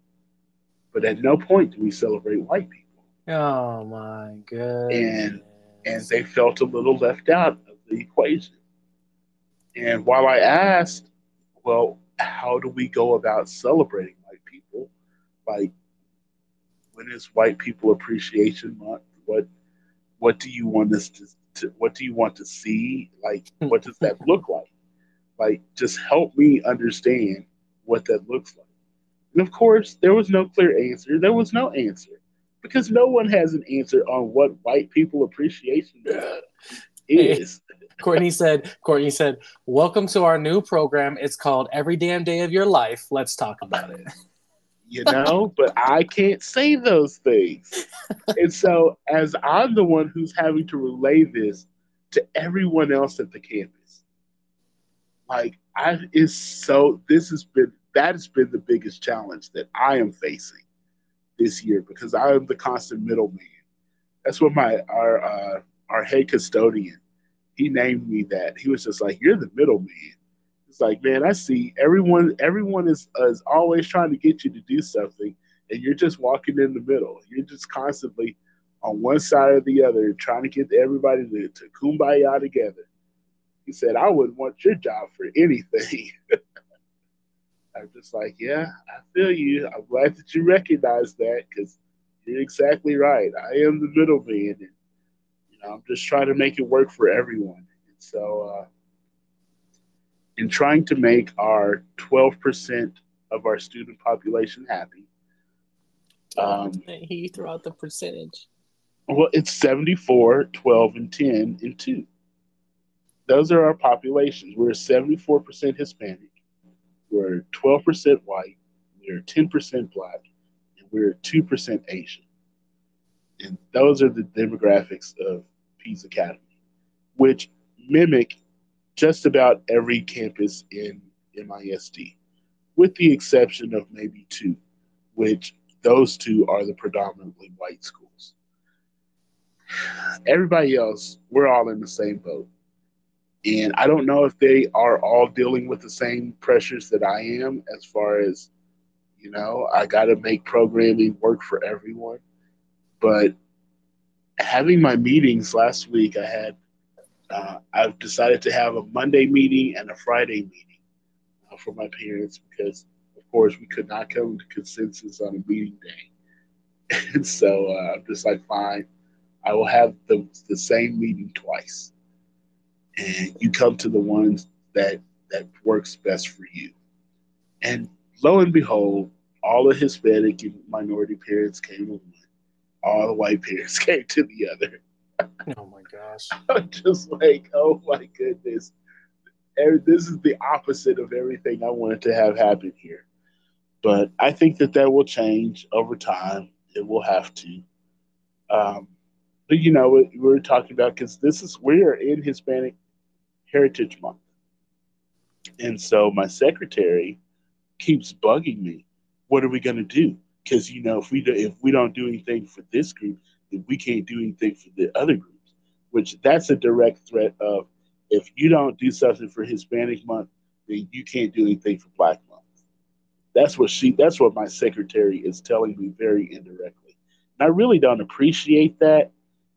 but at no point do we celebrate white people. Oh my god! And and they felt a little left out of the equation. And while I asked, well, how do we go about celebrating white people? Like, when is White People Appreciation Month? What what do you want us to, to what do you want to see? Like, what does that look like? Like, just help me understand what that looks like. And of course, there was no clear answer. There was no answer because no one has an answer on what white people appreciation is. Courtney said, Courtney said, Welcome to our new program. It's called Every Damn Day of Your Life. Let's talk about it. You know, but I can't say those things. and so, as I'm the one who's having to relay this to everyone else at the campus, like, I is so, this has been, that has been the biggest challenge that I am facing this year because I am the constant middleman. That's what my, our, uh, our head custodian he named me that. He was just like, "You're the middleman." It's like, man, I see everyone. Everyone is is always trying to get you to do something, and you're just walking in the middle. You're just constantly on one side or the other, trying to get everybody to, to kumbaya together. He said, "I wouldn't want your job for anything." I'm just like, yeah, I feel you. I'm glad that you recognize that because you're exactly right. I am the middleman. And know, I'm just trying to make it work for everyone. And so, uh, in trying to make our 12% of our student population happy, um, he threw out the percentage. Well, it's 74, 12, and 10, and 2. Those are our populations. We're 74% Hispanic, we're 12% white, we're 10% black, and we're 2% Asian. And those are the demographics of Pease Academy, which mimic just about every campus in MISD, with the exception of maybe two, which those two are the predominantly white schools. Everybody else, we're all in the same boat. And I don't know if they are all dealing with the same pressures that I am, as far as, you know, I got to make programming work for everyone. But having my meetings last week, I had uh, I've decided to have a Monday meeting and a Friday meeting uh, for my parents because, of course, we could not come to consensus on a meeting day, and so uh, I'm just like, fine, I will have the the same meeting twice, and you come to the ones that that works best for you, and lo and behold, all the Hispanic and minority parents came to all the white parents came to the other. oh my gosh. I'm just like, oh my goodness. This is the opposite of everything I wanted to have happen here. But I think that that will change over time. It will have to. Um, but you know, we were talking about because this is we are in Hispanic Heritage Month, and so my secretary keeps bugging me. What are we going to do? Because you know if we do, if we don't do anything for this group, then we can't do anything for the other groups. Which that's a direct threat of if you don't do something for Hispanic month, then you can't do anything for Black month. That's what she. That's what my secretary is telling me very indirectly, and I really don't appreciate that.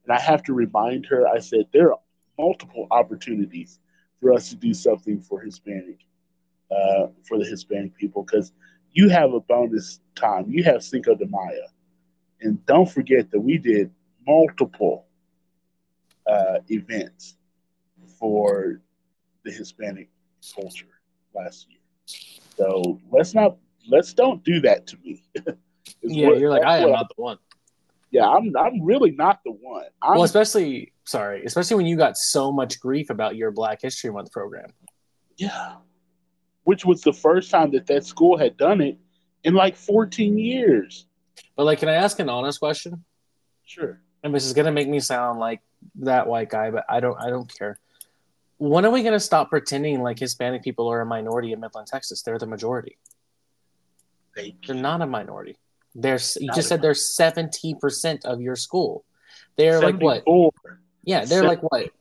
And I have to remind her. I said there are multiple opportunities for us to do something for Hispanic, uh, for the Hispanic people, because you have a bonus time. You have Cinco de Mayo. And don't forget that we did multiple uh, events for the Hispanic culture last year. So let's not let's don't do that to me. yeah, what, you're like I am not the one. Yeah, I'm I'm really not the one. I'm, well, especially sorry, especially when you got so much grief about your Black History Month program. Yeah, which was the first time that that school had done it in like 14 years. But like, can I ask an honest question? Sure. And this is gonna make me sound like that white guy, but I don't. I don't care. When are we gonna stop pretending like Hispanic people are a minority in Midland, Texas? They're the majority. They, They're not a minority. They're you just said they're seventy percent of your school. They're like what? Yeah, they're like what?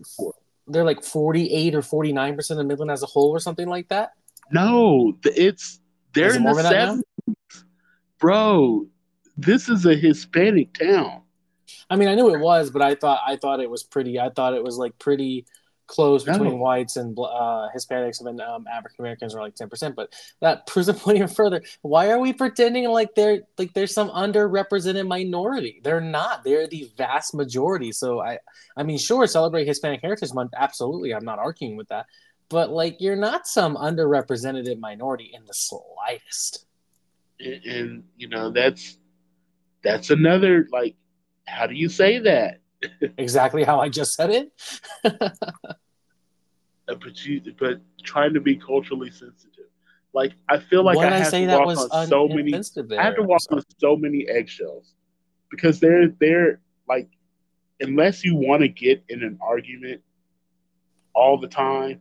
They're like forty-eight or forty-nine percent of Midland as a whole, or something like that. No, it's they're it in the 70s. Bro, this is a Hispanic town. I mean, I knew it was, but I thought I thought it was pretty. I thought it was like pretty close between No. whites and uh, Hispanics, and then um, African Americans are like ten percent. But that proves the point even further. Why are we pretending like they're like there's some underrepresented minority? They're not. They're the vast majority. So I, I mean, sure, celebrate Hispanic Heritage Month. Absolutely, I'm not arguing with that. But like, you're not some underrepresented minority in the slightest. And, and you know, that's that's another like how do you say that? Exactly how I just said it. Uh, But you but trying to be culturally sensitive. Like I feel like when I I have to that walk was on so many? I have to walk on so many eggshells because they're they're like unless you want to get in an argument all the time,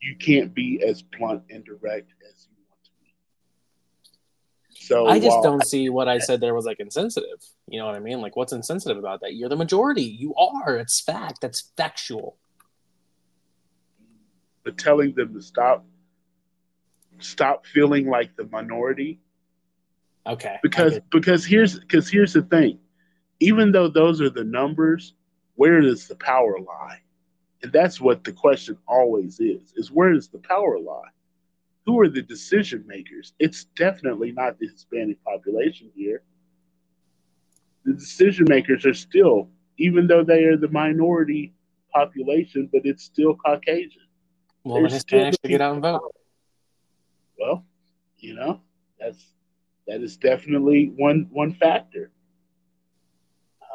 you can't be as blunt and direct as you want to be. So I just don't see what I said there was like insensitive. You know what I mean? Like, what's insensitive about that? You're the majority. You are. It's fact. That's factual. but telling them to stop stop feeling like the minority Okay. Because because here's because here's the thing even though those are the numbers where does the power lie and that's what the question always is is where does the power lie? Who are the decision makers? It's definitely not the hispanic population here. The decision makers are still even though they are the minority population but it's still caucasian. Well, there's Hispanics should get out and vote. well you know that's that is definitely one one factor.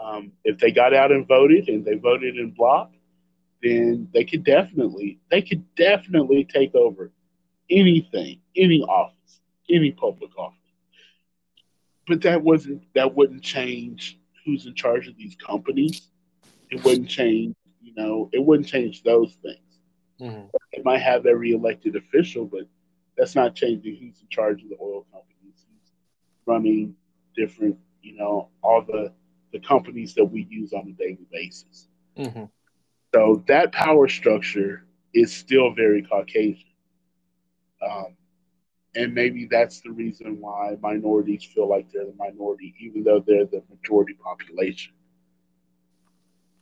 Um, if they got out and voted and they voted in block then they could definitely they could definitely take over anything any office any public office but that wasn't that wouldn't change who's in charge of these companies it wouldn't change you know it wouldn't change those things Mhm. they might have their reelected official, but that's not changing who's in charge of the oil companies, who's running different, you know, all the the companies that we use on a daily basis. Mhm. So that power structure is still very Caucasian. Um, and maybe that's the reason why minorities feel like they're the minority, even though they're the majority population.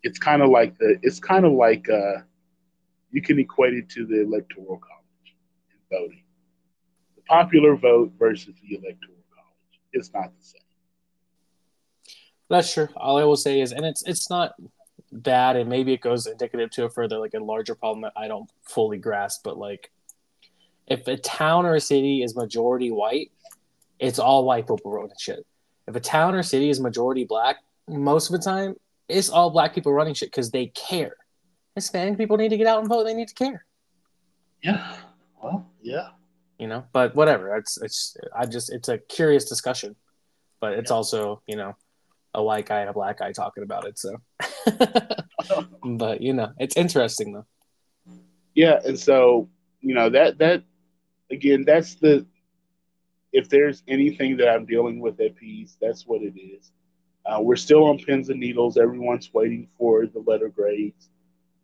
It's kind of like the it's kind of like uh, you can equate it to the electoral college in voting. The popular vote versus the electoral college. It's not the same. That's true. All I will say is, and it's it's not bad, and maybe it goes indicative to a further like a larger problem that I don't fully grasp. But like, if a town or a city is majority white, it's all white people running shit. If a town or city is majority black, most of the time it's all black people running shit because they care. Hispanic people need to get out and vote. They need to care. Yeah. Well, yeah. You know, but whatever. It's it's I just it's a curious discussion, but it's also you know a white guy and a black guy talking about it. So, but you know, it's interesting though. Yeah, and so you know that that again, that's the if there's anything that I'm dealing with at peace, that's what it is. Uh, we're still on pins and needles. Everyone's waiting for the letter grades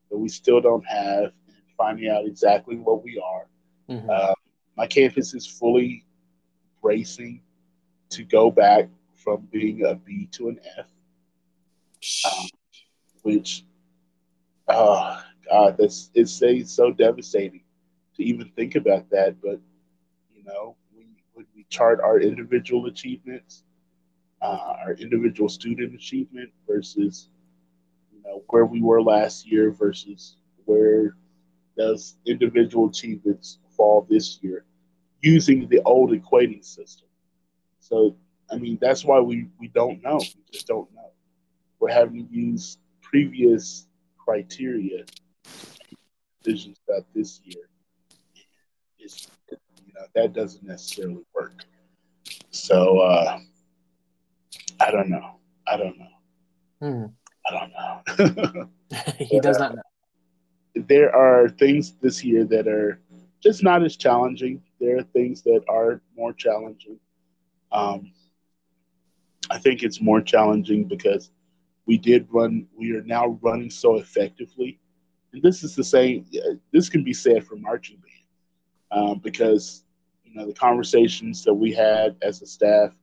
that we still don't have, and finding out exactly what we are. Mhm. Uh, my campus is fully bracing to go back from being a B to an F, Shh. which, oh God, that's it's, it's so devastating to even think about that. But you know, we when we chart our individual achievements, uh, our individual student achievement versus you know where we were last year versus where those individual achievements fall this year using the old equating system. So, I mean, that's why we, we don't know. We just don't know. We're having to use previous criteria to make decisions about this year. it's, you know that doesn't necessarily work. So uh, I don't know. I don't know. Hmm. I don't know. he does not know. there are things this year that are just not as challenging. There are things that are more challenging. Um, I think it's more challenging because we did run, we are now running so effectively. And this is the same, this can be said for marching band um, because, you know, the conversations that we had as a staff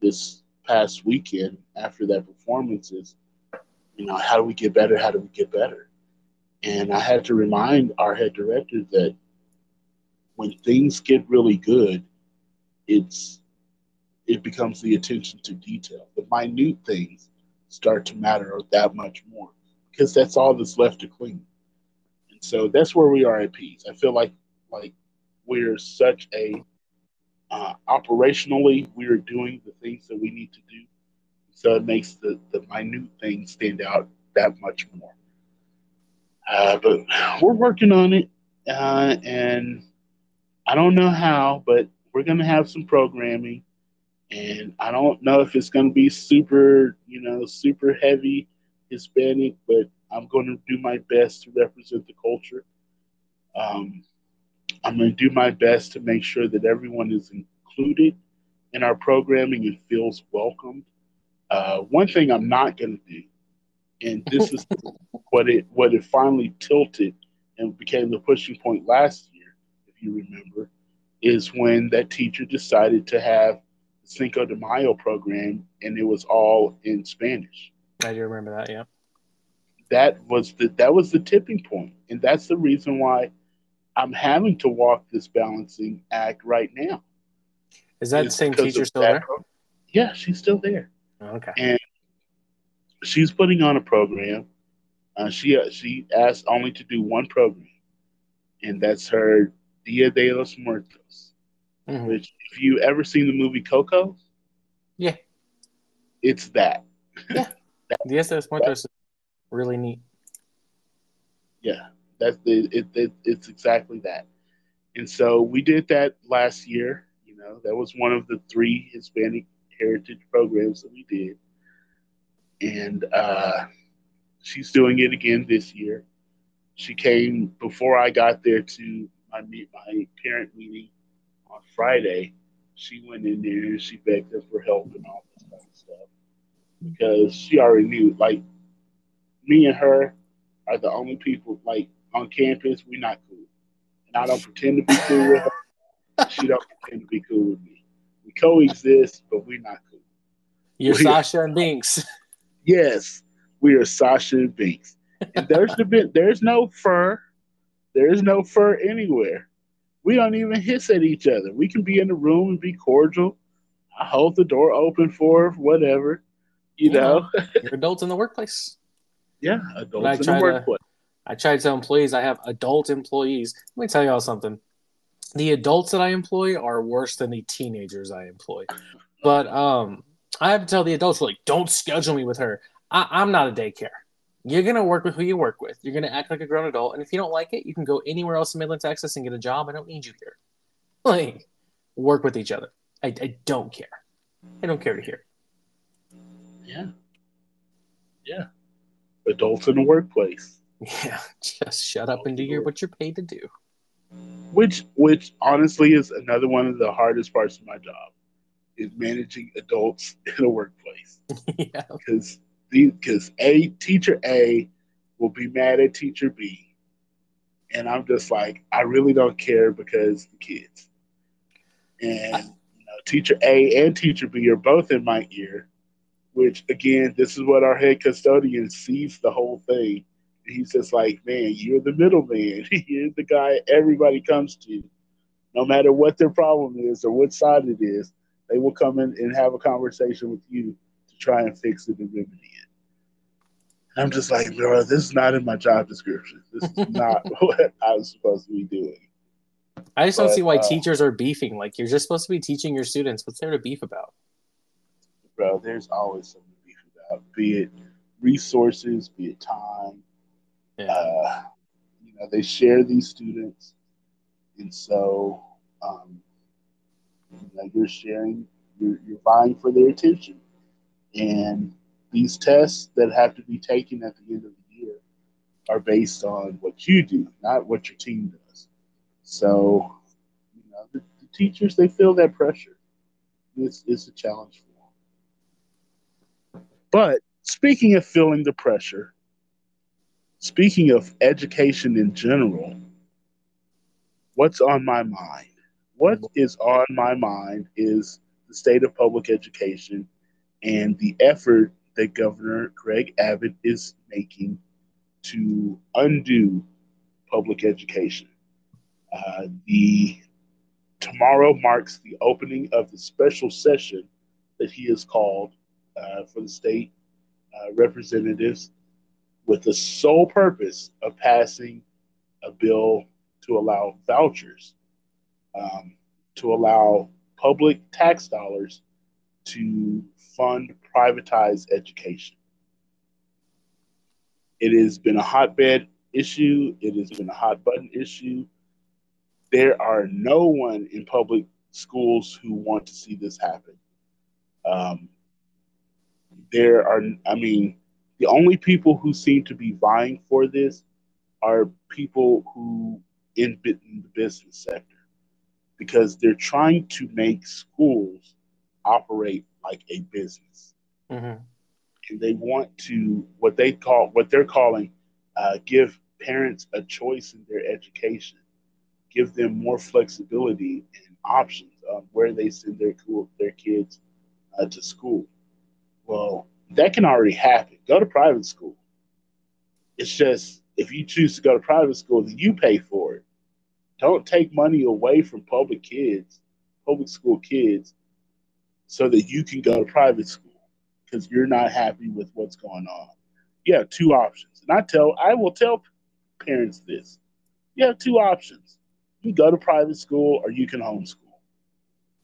this past weekend after that performance is, you know, how do we get better? How do we get better? And I had to remind our head director that when things get really good, it's it becomes the attention to detail. The minute things start to matter that much more because that's all that's left to clean. And so that's where we are at peace. I feel like like we're such a uh, operationally we are doing the things that we need to do. So it makes the, the minute things stand out that much more. Uh, but we're working on it, uh, and I don't know how, but we're going to have some programming and I don't know if it's going to be super, you know, super heavy Hispanic, but I'm going to do my best to represent the culture. Um, I'm going to do my best to make sure that everyone is included in our programming and feels welcomed. Uh, one thing I'm not going to do, and this is what it what it finally tilted and became the pushing point last year, if you remember, is when that teacher decided to have Cinco de Mayo program, and it was all in Spanish. I do remember that. Yeah, that was the that was the tipping point, and that's the reason why I'm having to walk this balancing act right now. Is that the same teacher still there? Program. Yeah, she's still there. Oh, okay. And she's putting on a program. Uh, she uh, she asked only to do one program, and that's her Dia de los Muertos Mm-hmm. Which, if you ever seen the movie Coco, yeah, it's that. Yeah, that, de los Muertos is really neat. Yeah, that's the it, it, It's exactly that. And so we did that last year. You know, that was one of the three Hispanic heritage programs that we did, and uh, she's doing it again this year. She came before I got there to my meet my parent meeting on Friday, she went in there and she begged her for help and all this kind of stuff because she already knew. Like me and her are the only people like on campus. We're not cool, and I don't pretend to be cool with her. She don't pretend to be cool with me. We coexist, but we're not cool. You're we Sasha and Binks. Yes, we are Sasha and Binks. And there's the bit. There's no fur. There is no fur anywhere. We don't even hiss at each other. We can be in the room and be cordial. I hold the door open for whatever, you know. you're adults in the workplace. Yeah, adults in the workplace. To, I try to tell employees I have adult employees. Let me tell y'all something. The adults that I employ are worse than the teenagers I employ. But um, I have to tell the adults like, don't schedule me with her. I, I'm not a daycare. You're gonna work with who you work with. You're gonna act like a grown adult, and if you don't like it, you can go anywhere else in Midland, Texas, and get a job. I don't need you here. Like, work with each other. I, I don't care. I don't care to hear. Yeah. Yeah. Adults in the workplace. Yeah. Just shut up and do your what you're paid to do. Which, which honestly is another one of the hardest parts of my job, is managing adults in a workplace. yeah. Because because a teacher A will be mad at teacher B, and I'm just like, I really don't care because the kids. And you know, teacher A and teacher B are both in my ear, which again, this is what our head custodian sees the whole thing. He's just like, man, you're the middleman. you're the guy everybody comes to, no matter what their problem is or what side it is. They will come in and have a conversation with you to try and fix it and remedy it. I'm just like, bro, this is not in my job description. This is not what I was supposed to be doing. I just but, don't see why uh, teachers are beefing. Like, you're just supposed to be teaching your students. What's there to beef about? Bro, there's always something to beef about, be it resources, be it time. Yeah. Uh, you know, they share these students. And so um, you know, you're sharing, you're, you're vying for their attention. And these tests that have to be taken at the end of the year are based on what you do, not what your team does. So, you know, the, the teachers, they feel that pressure. It's, it's a challenge for them. But speaking of feeling the pressure, speaking of education in general, what's on my mind? What is on my mind is the state of public education and the effort that Governor Greg Abbott is making to undo public education. Uh, the tomorrow marks the opening of the special session that he has called uh, for the state uh, representatives with the sole purpose of passing a bill to allow vouchers, um, to allow public tax dollars to fund privatized education. It has been a hotbed issue. It has been a hot button issue. There are no one in public schools who want to see this happen. Um, there are, I mean, the only people who seem to be vying for this are people who in the business sector because they're trying to make schools operate like a business. Mm-hmm. And they want to what they call what they're calling uh, give parents a choice in their education, give them more flexibility and options of where they send their their kids uh, to school. Well, that can already happen. Go to private school. It's just if you choose to go to private school, then you pay for it. Don't take money away from public kids, public school kids, so that you can go to private school because you're not happy with what's going on. You have two options. And I tell I will tell parents this. You have two options. You go to private school or you can homeschool.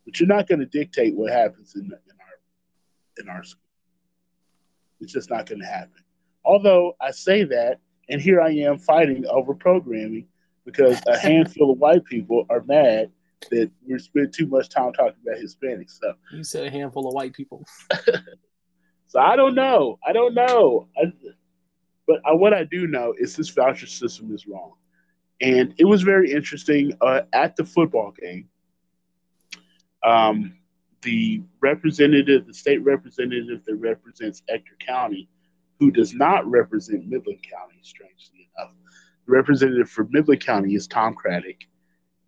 But you're not going to dictate what happens in, in our in our school. It's just not going to happen. Although I say that, and here I am fighting over programming because a handful of white people are mad that we spend too much time talking about Hispanic stuff. You said a handful of white people. so I don't know. I don't know. I, but I, what I do know is this voucher system is wrong. And it was very interesting uh, at the football game. Um, the representative, the state representative that represents Ector County, who does not represent Midland County, strangely enough. The representative for Midland County is Tom Craddick,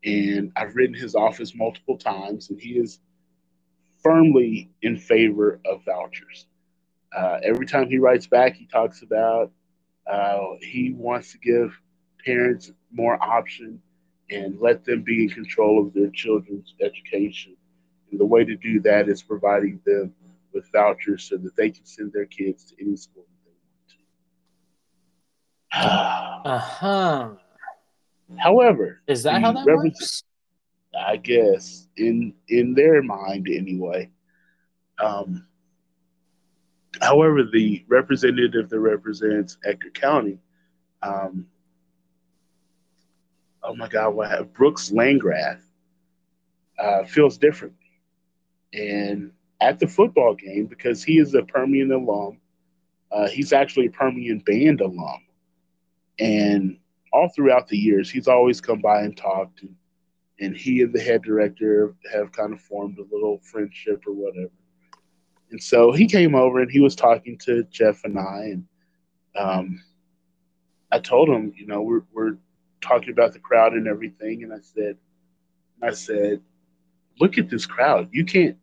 and I've written his office multiple times, and he is firmly in favor of vouchers. Uh, every time he writes back, he talks about uh, he wants to give parents more option and let them be in control of their children's education. And the way to do that is providing them with vouchers so that they can send their kids to any school that they want to. uh huh. However, is that how that works? I guess in in their mind anyway. Um, however, the representative that represents Ector County, um, oh my God, what Brooks Landgraf uh, feels differently. And at the football game, because he is a Permian alum, uh, he's actually a Permian band alum. And all throughout the years, he's always come by and talked. And, and he and the head director have kind of formed a little friendship or whatever. And so he came over and he was talking to Jeff and I. And um, I told him, you know, we're, we're talking about the crowd and everything. And I said, I said, look at this crowd. You can't,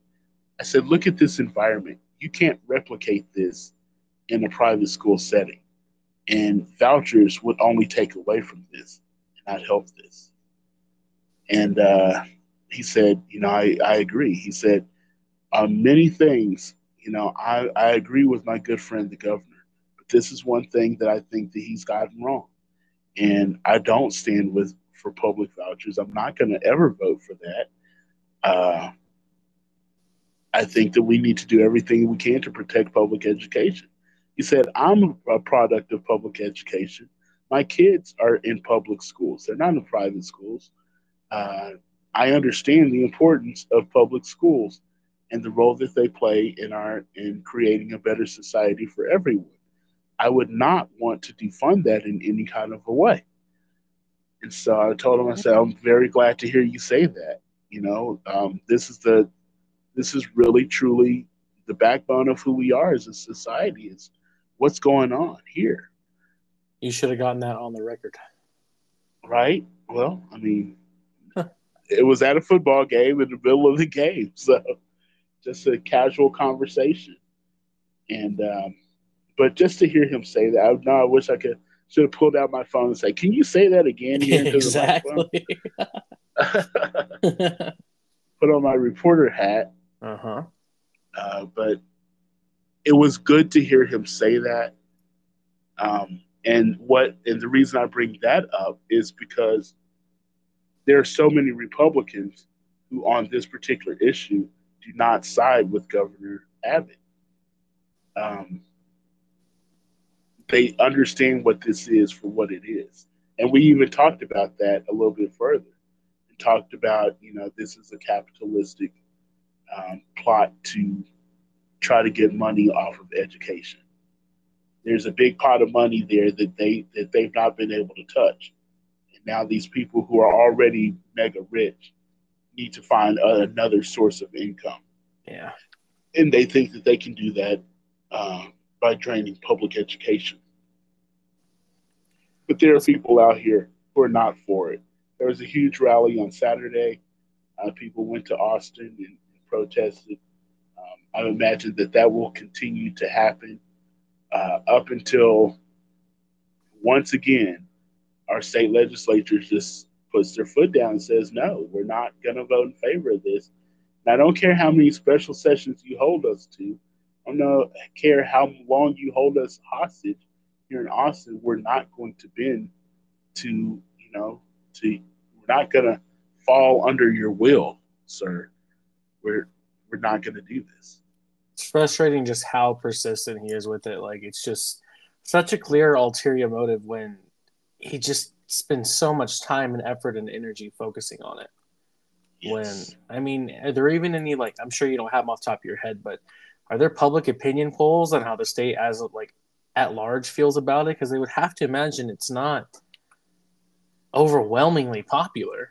I said, look at this environment. You can't replicate this in a private school setting. And vouchers would only take away from this and not help this. And uh, he said, you know, I, I agree. He said, uh, many things, you know, I, I agree with my good friend, the governor, but this is one thing that I think that he's gotten wrong. And I don't stand with for public vouchers. I'm not going to ever vote for that. Uh, I think that we need to do everything we can to protect public education. He said, I'm a product of public education. My kids are in public schools, they're not in private schools. uh, I understand the importance of public schools and the role that they play in our in creating a better society for everyone. I would not want to defund that in any kind of a way. And so I told him, I said, I'm very glad to hear you say that. You know, um, this is the this is really truly the backbone of who we are as a society is what's going on here. You should have gotten that on the record. Right? Well, I mean, it was at a football game in the middle of the game. So just a casual conversation. And, um, but just to hear him say that, I know I wish I could should have pulled out my phone and say, "Can you say that again?" Here exactly. Put on my reporter hat. Uh-huh. Uh, but it was good to hear him say that. Um, and what and the reason I bring that up is because there are so many Republicans who, on this particular issue, do not side with Governor Abbott. Um, they understand what this is for what it is. And we even talked about that a little bit further and talked about, you know, this is a capitalistic um, plot to try to get money off of education. There's a big pot of money there that they that they've not been able to touch, and now these people who are already mega rich need to find another source of income. Yeah, and they think that they can do that uh, by draining public education. But there are people out here who are not for it. There was a huge rally on Saturday. Uh, people went to Austin and, protested I imagine that that will continue to happen uh, up until once again our state legislature just puts their foot down and says, no, we're not going to vote in favor of this. And I don't care how many special sessions you hold us to. I don't care how long you hold us hostage here in Austin. We're not going to bend to, you know, to, we're not going to fall under your will, sir. We're, we're not going to do this it's frustrating just how persistent he is with it. Like it's just such a clear ulterior motive when he just spends so much time and effort and energy focusing on it. Yes. When I mean, are there even any like I'm sure you don't have them off the top of your head, but are there public opinion polls on how the state as like at large feels about it? Because they would have to imagine it's not overwhelmingly popular.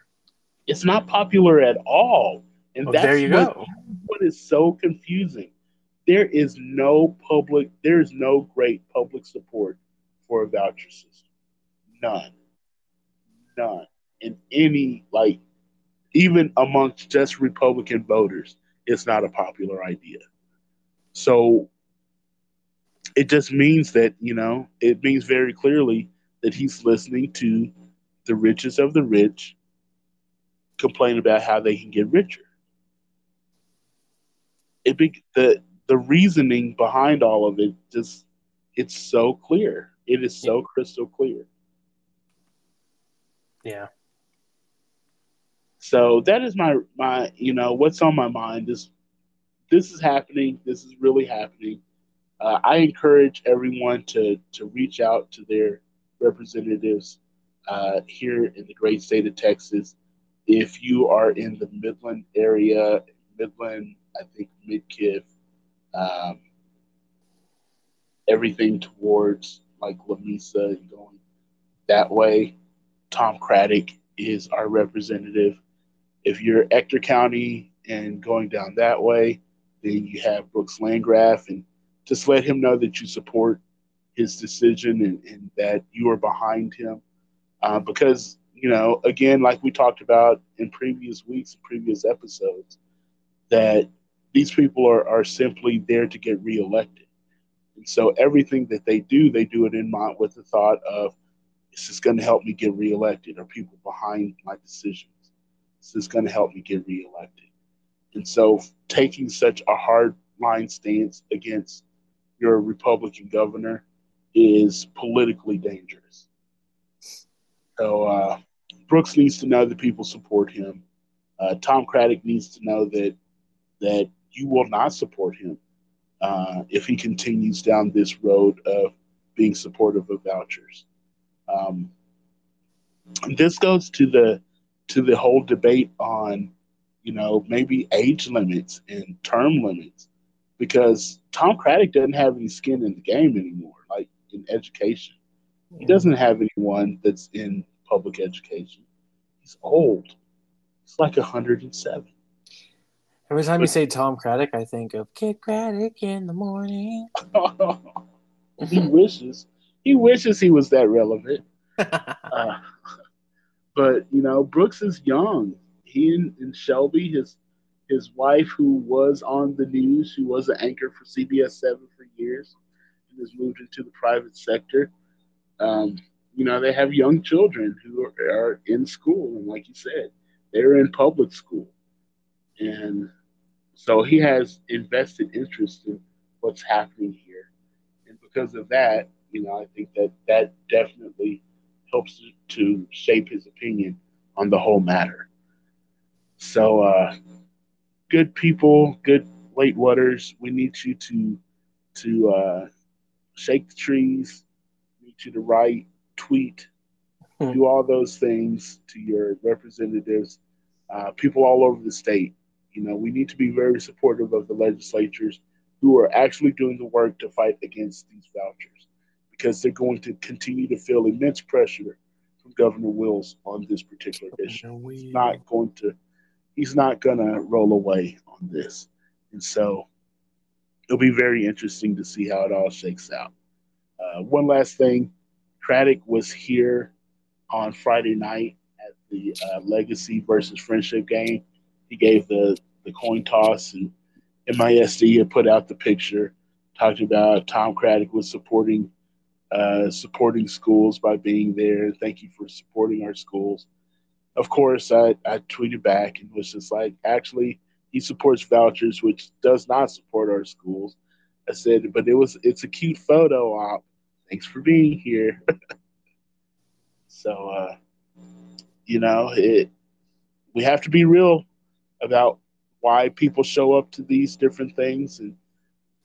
It's not popular at all. And oh, that's there you what, go. what is so confusing there is no public, there is no great public support for a voucher system. None. None. In any, like, even amongst just Republican voters, it's not a popular idea. So it just means that, you know, it means very clearly that he's listening to the richest of the rich complain about how they can get richer. It be the the reasoning behind all of it just it's so clear. It is so crystal clear. Yeah. So that is my my you know what's on my mind is this is happening. This is really happening. Uh, I encourage everyone to to reach out to their representatives uh, here in the great state of Texas. If you are in the Midland area, Midland, I think Midkiff, um, everything towards like Lamesa and going that way. Tom Craddick is our representative. If you're Ector County and going down that way, then you have Brooks Landgraf, and just let him know that you support his decision and, and that you are behind him. Uh, because, you know, again, like we talked about in previous weeks and previous episodes, that these people are, are simply there to get reelected. And so everything that they do, they do it in mind with the thought of, is this going to help me get reelected? Are people behind my decisions? Is this going to help me get reelected? And so taking such a hard line stance against your Republican governor is politically dangerous. So uh, Brooks needs to know that people support him. Uh, Tom Craddick needs to know that that you will not support him uh, if he continues down this road of being supportive of vouchers. Um, this goes to the to the whole debate on, you know, maybe age limits and term limits, because Tom Craddick doesn't have any skin in the game anymore, like in education. He doesn't have anyone that's in public education. He's old. He's like 107. Every time you say Tom Craddick, I think of Kidd Kraddick in the morning. he wishes. He wishes he was that relevant. uh, but you know, Brooks is young. He and, and, Shelby, his his wife, who was on the news, who was an anchor for CBS Seven for years, and has moved into the private sector. Um, you know, they have young children who are, are in school, and like you said, they're in public school, and so he has invested interest in what's happening here, and because of that, you know, I think that that definitely helps to shape his opinion on the whole matter. So, uh, good people, good late waters. We need you to to uh, shake the trees. We need you to write, tweet, hmm. do all those things to your representatives, uh, people all over the state. You know, we need to be very supportive of the legislatures who are actually doing the work to fight against these vouchers because they're going to continue to feel immense pressure from Governor Wheels on this particular issue. He's not going to he's not gonna roll away on this. And so it'll be very interesting to see how it all shakes out. Uh, one last thing, Craddick was here on Friday night at the uh, Legacy versus Frenship game. He gave the the coin toss, and MISD had put out the picture, talked about Tom Craddick was supporting uh, supporting schools by being there. Thank you for supporting our schools. Of course, I, I tweeted back and was just like, actually, he supports vouchers, which does not support our schools. I said, but it was it's a cute photo op. Thanks for being here. so, uh, you know, it we have to be real about why people show up to these different things, and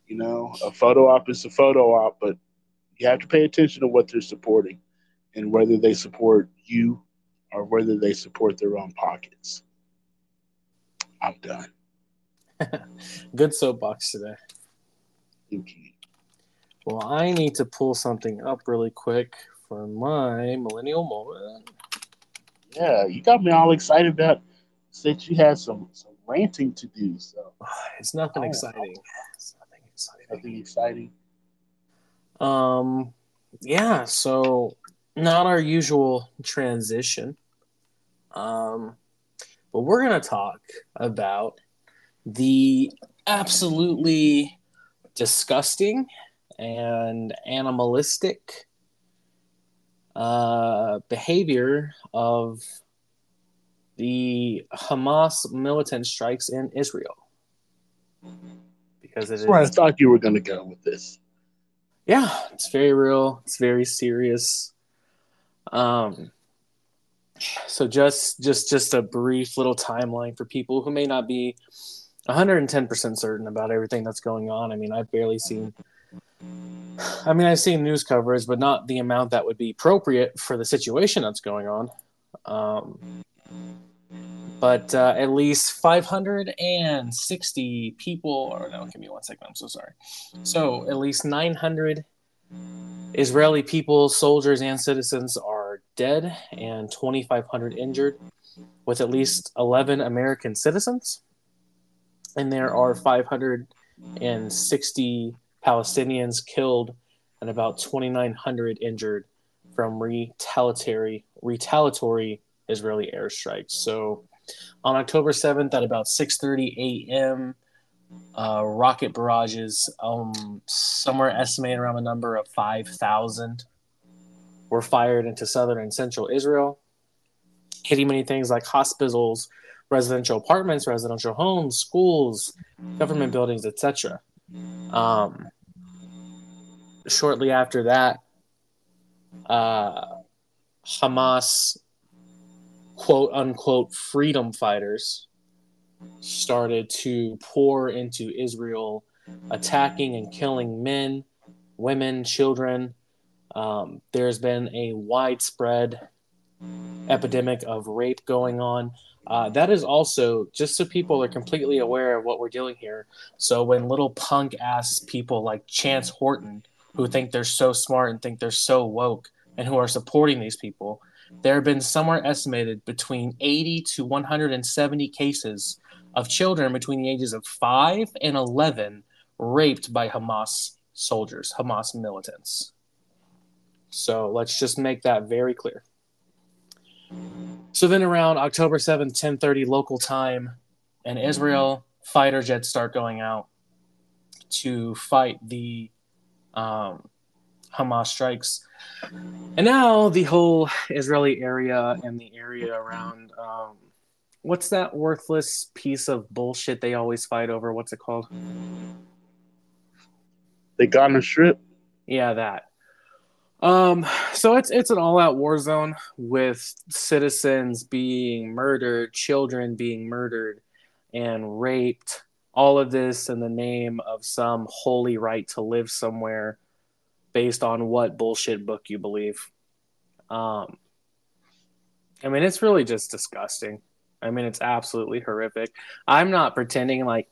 you know, a photo op is a photo op, but you have to pay attention to what they're supporting and whether they support you or whether they support their own pockets. I'm done. Good soapbox today. You. Well, I need to pull something up really quick for my millennial moment. Yeah, you got me all excited about since you had some some ranting to do. So it's nothing oh, exciting. It's nothing exciting. Nothing exciting. Um, yeah, so not our usual transition. Um, but we're going to talk about the absolutely disgusting and animalistic uh, behavior of the Hamas militant strikes in Israel. Because it where I thought you were going to go with this yeah, it's very real. It's very serious. Um, so just just just a brief little timeline for people who may not be 110% certain about everything that's going on. I mean, I've barely seen I mean, I've seen news coverage, but not the amount that would be appropriate for the situation that's going on. Um, but uh, at least 560 people, or no, give me one second, I'm so sorry. So at least 900 Israeli people, soldiers, and citizens are dead, and 2,500 injured, with at least 11 American citizens. And there are 560 Palestinians killed and about 2,900 injured from retaliatory retaliatory Israeli airstrikes. So on October 7th at about 6:30 a.m. Uh, rocket barrages, um, somewhere estimated around a number of 5,000, were fired into southern and central Israel, hitting many things like hospitals, residential apartments, residential homes, schools, government buildings, etc. Um, shortly after that, uh, Hamas quote unquote freedom fighters started to pour into Israel, attacking and killing men, women, children. Um, there's been a widespread epidemic of rape going on. Uh, that is also just so people are completely aware of what we're doing here. So when little punk ass people like Chance Horton, who think they're so smart and think they're so woke, and who are supporting these people, there have been somewhere estimated between 80 to 170 cases of children between the ages of 5 and 11 raped by Hamas soldiers, Hamas militants. So let's just make that very clear. So then around October 7th, 1030 local time, in Israel, fighter jets start going out to fight the um, Hamas strikes. And now the whole Israeli area and the area around um, what's that worthless piece of bullshit they always fight over? What's it called? The Gaza Strip. Yeah, that. Um, so it's it's an all-out war zone with citizens being murdered, children being murdered and raped. All of this in the name of some holy right to live somewhere based on what bullshit book you believe. Um, I mean, it's really just disgusting. I mean, it's absolutely horrific. I'm not pretending like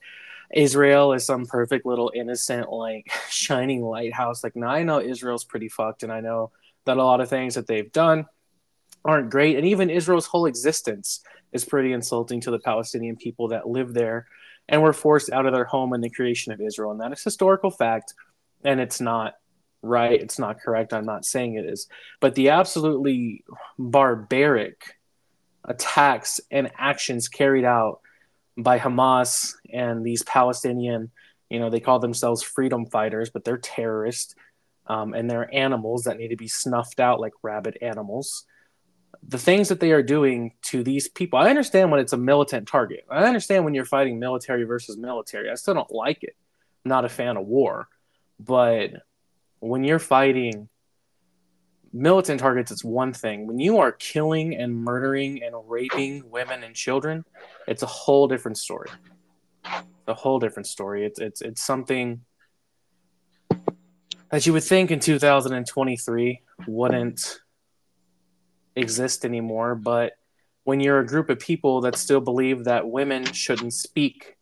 Israel is some perfect little innocent, like shining lighthouse. Like, now I know Israel's pretty fucked, and I know that a lot of things that they've done aren't great. And even Israel's whole existence is pretty insulting to the Palestinian people that live there and were forced out of their home in the creation of Israel. And that is historical fact, and it's not right. It's not correct. I'm not saying it is. But the absolutely barbaric attacks and actions carried out by Hamas and these Palestinian, you know, they call themselves freedom fighters, but they're terrorists um, and they're animals that need to be snuffed out like rabid animals. The things that they are doing to these people, I understand when it's a militant target. I understand when you're fighting military versus military. I still don't like it. I'm not a fan of war. But when you're fighting militant targets, it's one thing. When you are killing and murdering and raping women and children, it's a whole different story. A whole different story. It's it's it's something that you would think in 2023 wouldn't exist anymore, but when you're a group of people that still believe that women shouldn't speak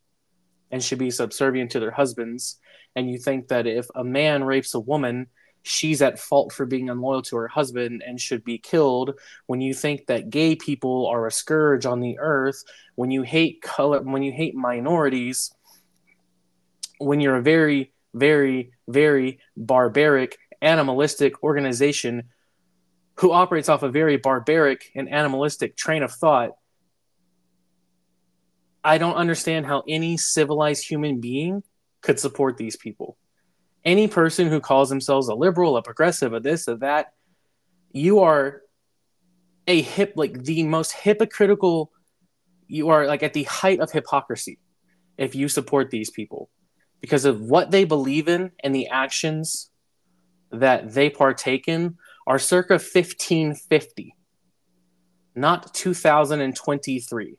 and should be subservient to their husbands and you think that if a man rapes a woman, she's at fault for being unloyal to her husband and should be killed, when you think that gay people are a scourge on the earth, when you hate color, when you hate minorities, when you're a very, very, very barbaric, animalistic organization who operates off a very barbaric and animalistic train of thought, I don't understand how any civilized human being could support these people. Any person who calls themselves a liberal, a progressive, a this, a that, you are a hip like the most hypocritical you are like at the height of hypocrisy if you support these people because of what they believe in and the actions that they partake in are circa 1550 not 2023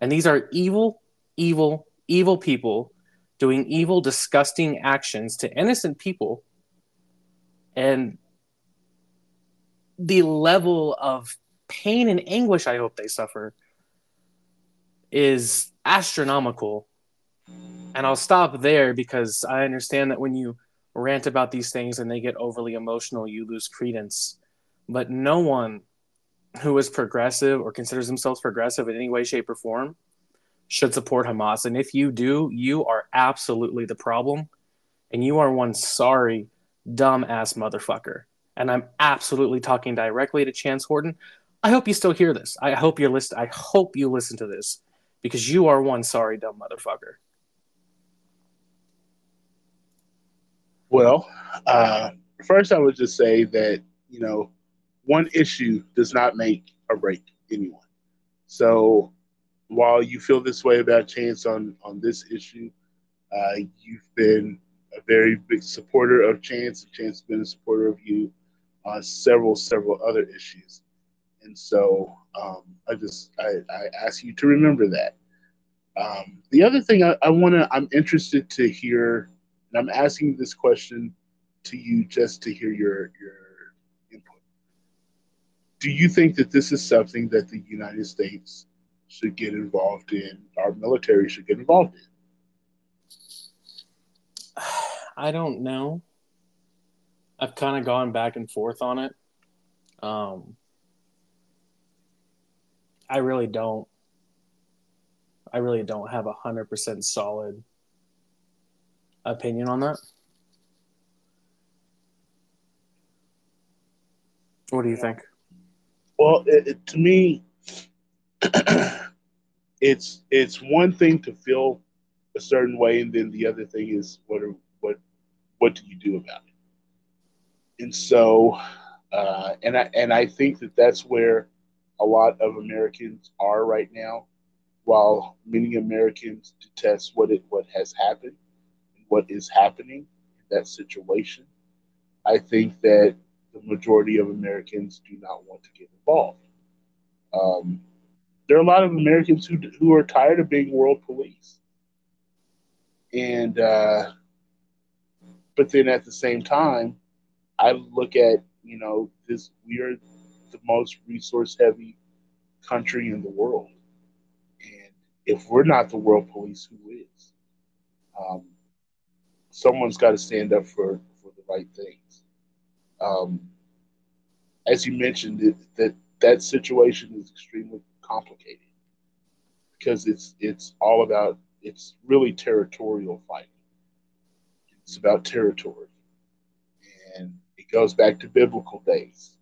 and these are evil evil evil people doing evil, disgusting actions to innocent people. And the level of pain and anguish I hope they suffer is astronomical. And I'll stop there because I understand that when you rant about these things and they get overly emotional, you lose credence. But no one who is progressive or considers themselves progressive in any way, shape, or form should support Hamas. And if you do, you are absolutely the problem. And you are one sorry, dumb ass motherfucker. And I'm absolutely talking directly to Chance Horton. I hope you still hear this. I hope you're listen. I hope you listen to this because you are one sorry, dumb motherfucker. Well, uh, first, I would just say that, you know, one issue does not make or break anyone. So while you feel this way about Chance on on this issue, uh, you've been a very big supporter of Chance. Chance has been a supporter of you on several several other issues, and so um, I just I, I ask you to remember that. Um, the other thing I, I want to I'm interested to hear, and I'm asking this question to you just to hear your your input. do you think that this is something that the United States should get involved in, our military should get involved in? I don't know. I've kind of gone back and forth on it. Um, I really don't. I really don't have a hundred percent solid opinion on that. What do you think? Well, it, it, to me, it's it's one thing to feel a certain way, and then the other thing is what are, what what do you do about it? And so, uh, and I and I think that that's where a lot of Americans are right now. While many Americans detest what it what has happened, and what is happening in that situation, I think that the majority of Americans do not want to get involved. Um, there are a lot of Americans who who are tired of being world police, and uh, but then at the same time, I look at you know this we are the most resource heavy country in the world, and if we're not the world police, who is? Um, someone's got to stand up for for the right things. Um, as you mentioned, it, that that situation is extremely complicated because it's it's all about it's really territorial fighting. It's about territory, and it goes back to biblical days.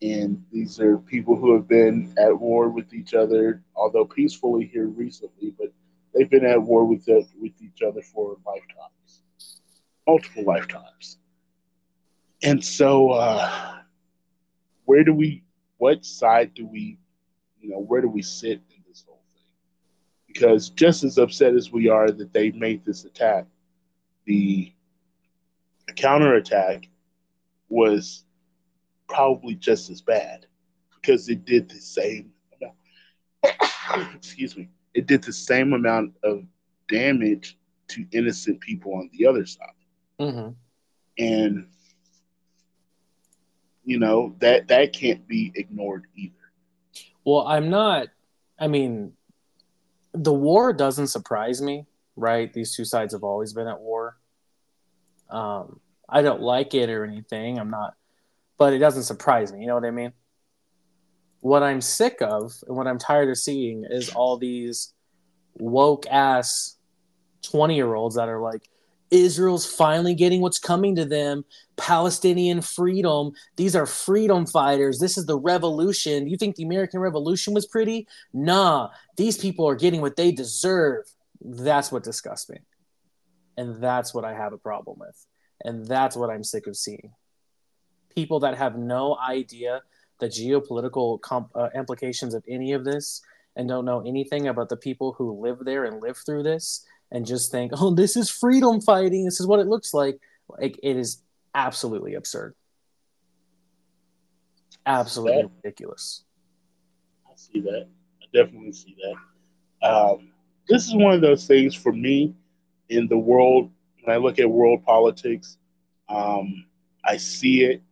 And these are people who have been at war with each other, although peacefully here recently, but they've been at war with the, with each other for lifetimes, multiple lifetimes. And so, uh, where do we? What side do we? You know, where do we sit in this whole thing? Because just as upset as we are that they made this attack, the counterattack was probably just as bad because it did the same amount. excuse me. It did the same amount of damage to innocent people on the other side. Mm-hmm. And you know that that can't be ignored either. Well, I'm not. I mean, the war doesn't surprise me, right? These two sides have always been at war. Um, I don't like it or anything. I'm not but it doesn't surprise me. You know what I mean? What I'm sick of and what I'm tired of seeing is all these woke ass 20 year olds that are like, Israel's finally getting what's coming to them. Palestinian freedom. These are freedom fighters. This is the revolution. You think the American Revolution was pretty? Nah, these people are getting what they deserve. That's what disgusts me. And that's what I have a problem with. And that's what I'm sick of seeing people that have no idea the geopolitical comp- uh, implications of any of this and don't know anything about the people who live there and live through this and just think, oh, this is freedom fighting. This is what it looks like. Like it is absolutely absurd. Absolutely that, ridiculous. I see that. I definitely see that. Um, this is one of those things for me in the world. When I look at world politics, um, I see it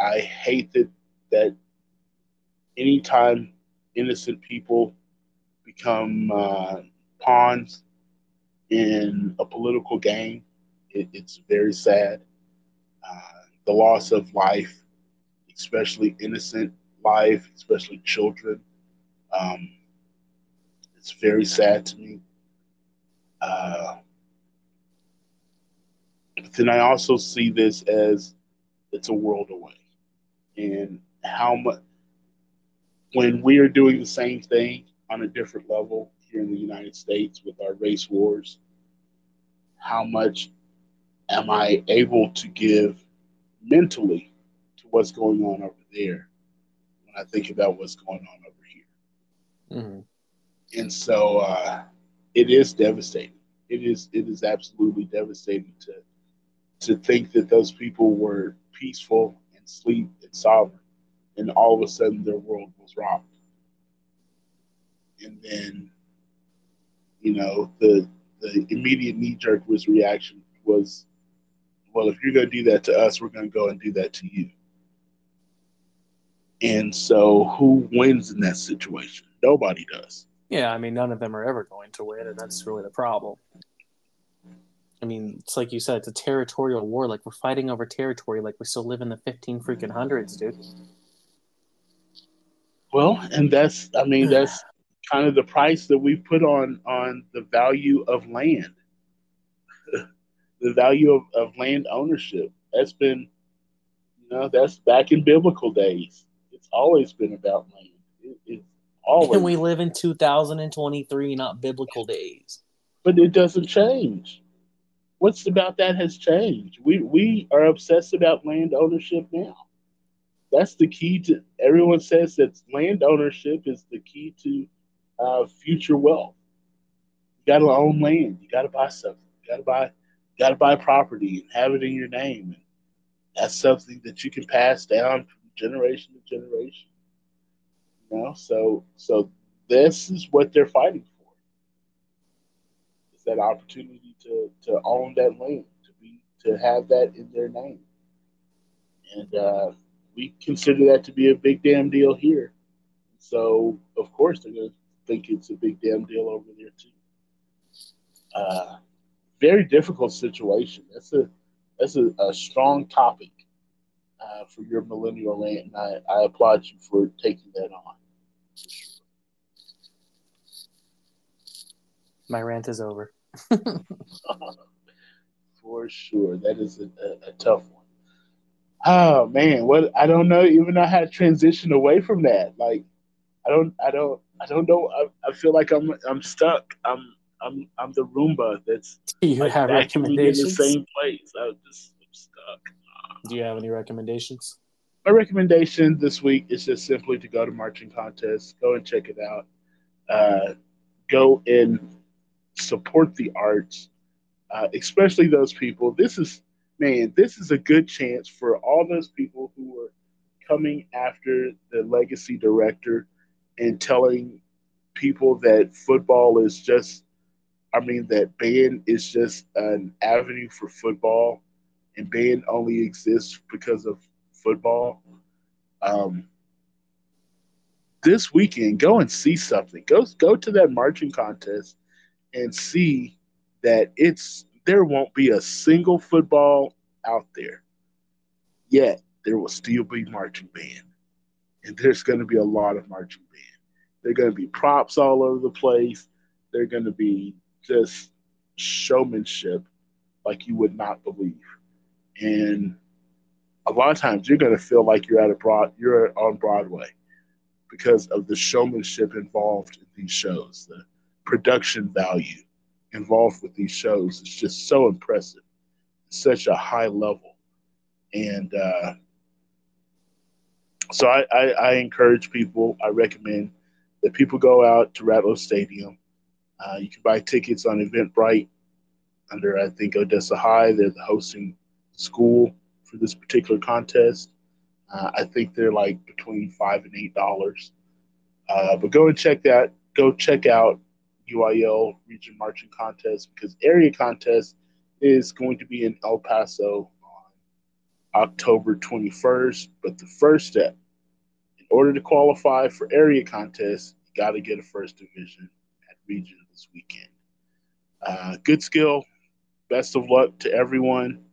I hate that that anytime innocent people become uh, pawns in a political game, it, it's very sad. Uh, the loss of life, especially innocent life, especially children, um, it's very sad to me. Uh, but then I also see this as it's a world away and how much when we are doing the same thing on a different level here in the United States with our race wars, how much am I able to give mentally to what's going on over there when I think about what's going on over here? Mm-hmm. And so uh, it is devastating. It is it is absolutely devastating to to think that those people were peaceful and sleep and sovereign, and all of a sudden their world was rocked. And then, you know, the the immediate knee jerk was reaction was, well, if you're going to do that to us, we're going to go and do that to you. And so, who wins in that situation? Nobody does. Yeah, I mean, none of them are ever going to win, and that's really the problem. I mean, it's like you said, it's a territorial war. Like we're fighting over territory. Like we still live in the fifteen freaking hundreds, dude. Well, and that's, I mean, that's kind of the price that we put on on the value of land, the value of, of land ownership. That's been, you know, that's back in biblical days. It's always been about land. It, it's always. And we live in 2023, not biblical days. But it doesn't change. What's about that has changed. We we are obsessed about land ownership now. That's the key to. Everyone says that land ownership is the key to uh, future wealth. You got to own land. You got to buy something. You got to buy. You got to buy property and have it in your name. And that's something that you can pass down from generation to generation. You know, so so this is what they're fighting for. Is that opportunity to to own that land, to be to have that in their name, and uh, we consider that to be a big damn deal here. So of course they're going to think it's a big damn deal over there too. Uh, very difficult situation. That's a that's a, a strong topic uh, for your millennial rant, and I, I applaud you for taking that on. My rant is over. for sure, that is a, a, a, tough one. Oh man, what I don't know even know how to transition away from that. Like, I don't, I don't, I don't know. I, I feel like I'm, I'm stuck. I'm, I'm, I'm the Roomba that's Do you like, have recommendations? in the same place. I'm just I'm stuck. Do you have any recommendations? My recommendation this week is just simply to go to marching contest. Go and check it out. Uh, go and support the arts, uh, especially those people. This is man, this is a good chance for all those people who were coming after the legacy director and telling people that football is just, I mean, that band is just an avenue for football and band only exists because of football. Um, this weekend, go and see something. Go go to that marching contest and see that it's there won't be a single football out there. Yet there will still be marching band. And there's going to be a lot of marching band. There are going to be props all over the place. They're going to be just showmanship like you would not believe. And a lot of times you're going to feel like you're at a broad you're on Broadway because of the showmanship involved in these shows, the production value involved with these shows. It's just so impressive, such a high level, and uh, so I, I, I, encourage people. I recommend that people go out to Ratliff Stadium. Uh, you can buy tickets on Eventbrite under I think Odessa High. They're the hosting school for this particular contest. Uh, I think they're like between five and eight dollars. Uh, but go and check that. Go check out UIL Region Marching Contest because area contest is going to be in El Paso on October 21st. But the first step, order to qualify for area contests, you got to get a first division at region this weekend. Uh, good skill. Best of luck to everyone.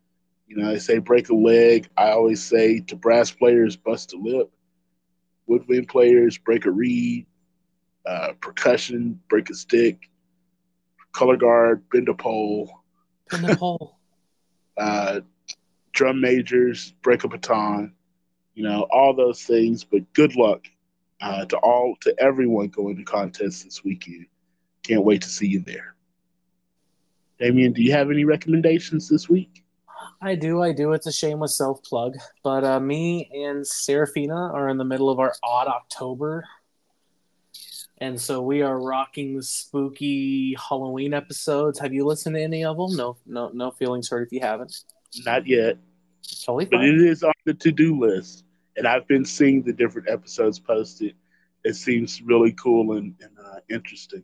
You know, they say break a leg. I always say to brass players, bust a lip. Woodwind players, break a reed. Uh, percussion, break a stick. Color guard, bend a pole. Bend a pole. uh, drum majors, break a baton. You know, all those things. But good luck uh, to all to everyone going to contests this weekend. Can't wait to see you there. Damien, do you have any recommendations this week? I do, I do. It's a shameless self plug, but uh, me and Serafina are in the middle of our odd October, and so we are rocking the spooky Halloween episodes. Have you listened to any of them? No, no, no feelings hurt if you haven't. Not yet. Totally fine. But it is on the to do list, and I've been seeing the different episodes posted. It seems really cool and, and uh, interesting.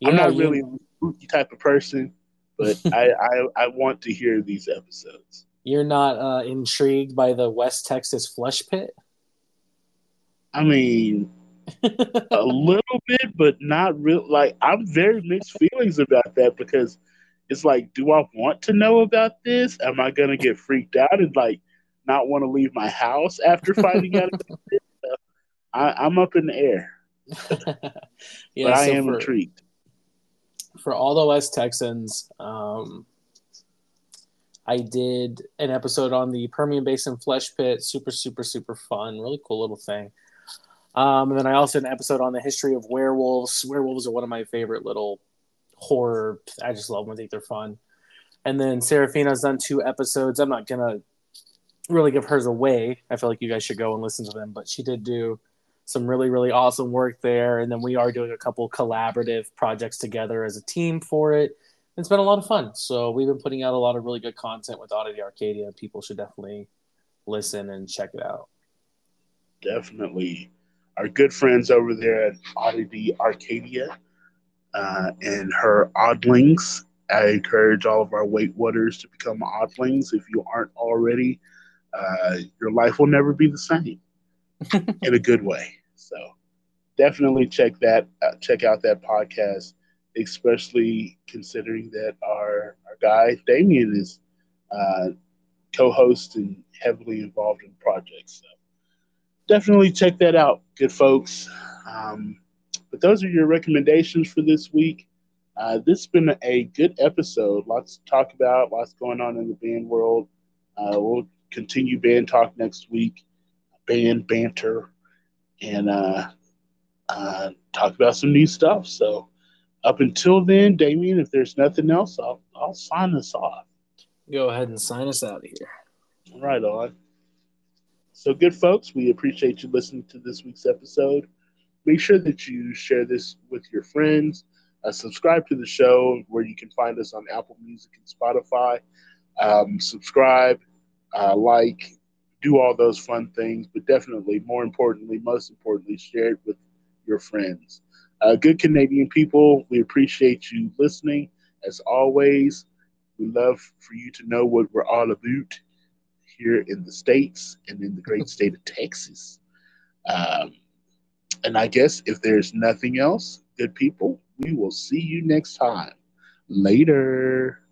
You I'm not really a spooky type of person but I, I, I want to hear these episodes. You're not uh, intrigued by the West Texas flesh pit? I mean, a little bit, but not real. Like I'm very mixed feelings about that because it's like, do I want to know about this? Am I gonna get freaked out and like not want to leave my house after finding out this? I, am up in the air. yeah, but I am for, intrigued. For all the West Texans, um, I did an episode on the Permian Basin Flesh Pit. Super, super, super fun. Really cool little thing. Um, and then I also did an episode on the history of werewolves. Werewolves are one of my favorite little horror. I just love them. I think they're fun. And then Serafina's done two episodes. I'm not gonna really give hers away. I feel like you guys should go and listen to them. But she did do some really really awesome work there, and then we are doing a couple collaborative projects together as a team for it. It's been a lot of fun. So we've been putting out a lot of really good content with Oddity Arcadia. People should definitely listen and check it out. Definitely our good friends over there at Oddity Arcadia uh, and her Oddlings. I encourage all of our Weight Waters to become Oddlings if you aren't already. Uh, your life will never be the same in a good way. So definitely check that uh, check out that podcast, especially considering that our our guy Damien is uh, co-host and heavily involved in projects. So definitely check that out, good folks. Um, but those are your recommendations for this week. Uh, this has been a good episode. Lots to talk about, lots going on in the band world. Uh, we'll continue band talk next week, band banter, and uh, uh, talk about some new stuff. So, up until then, Damien, if there's nothing else, I'll, I'll sign us off. Go ahead and sign us out of here. Right on. So, good folks, we appreciate you listening to this week's episode. Make sure that you share this with your friends. Uh, subscribe to the show where you can find us on Apple Music and Spotify. Um, subscribe, uh, like, do all those fun things, but definitely, more importantly, most importantly, share it with your friends. Uh, good Canadian people, we appreciate you listening. As always, we love for you to know what we're all about here in the States and in the great state of Texas. Um, and I guess if there's nothing else, good people, we will see you next time. Later.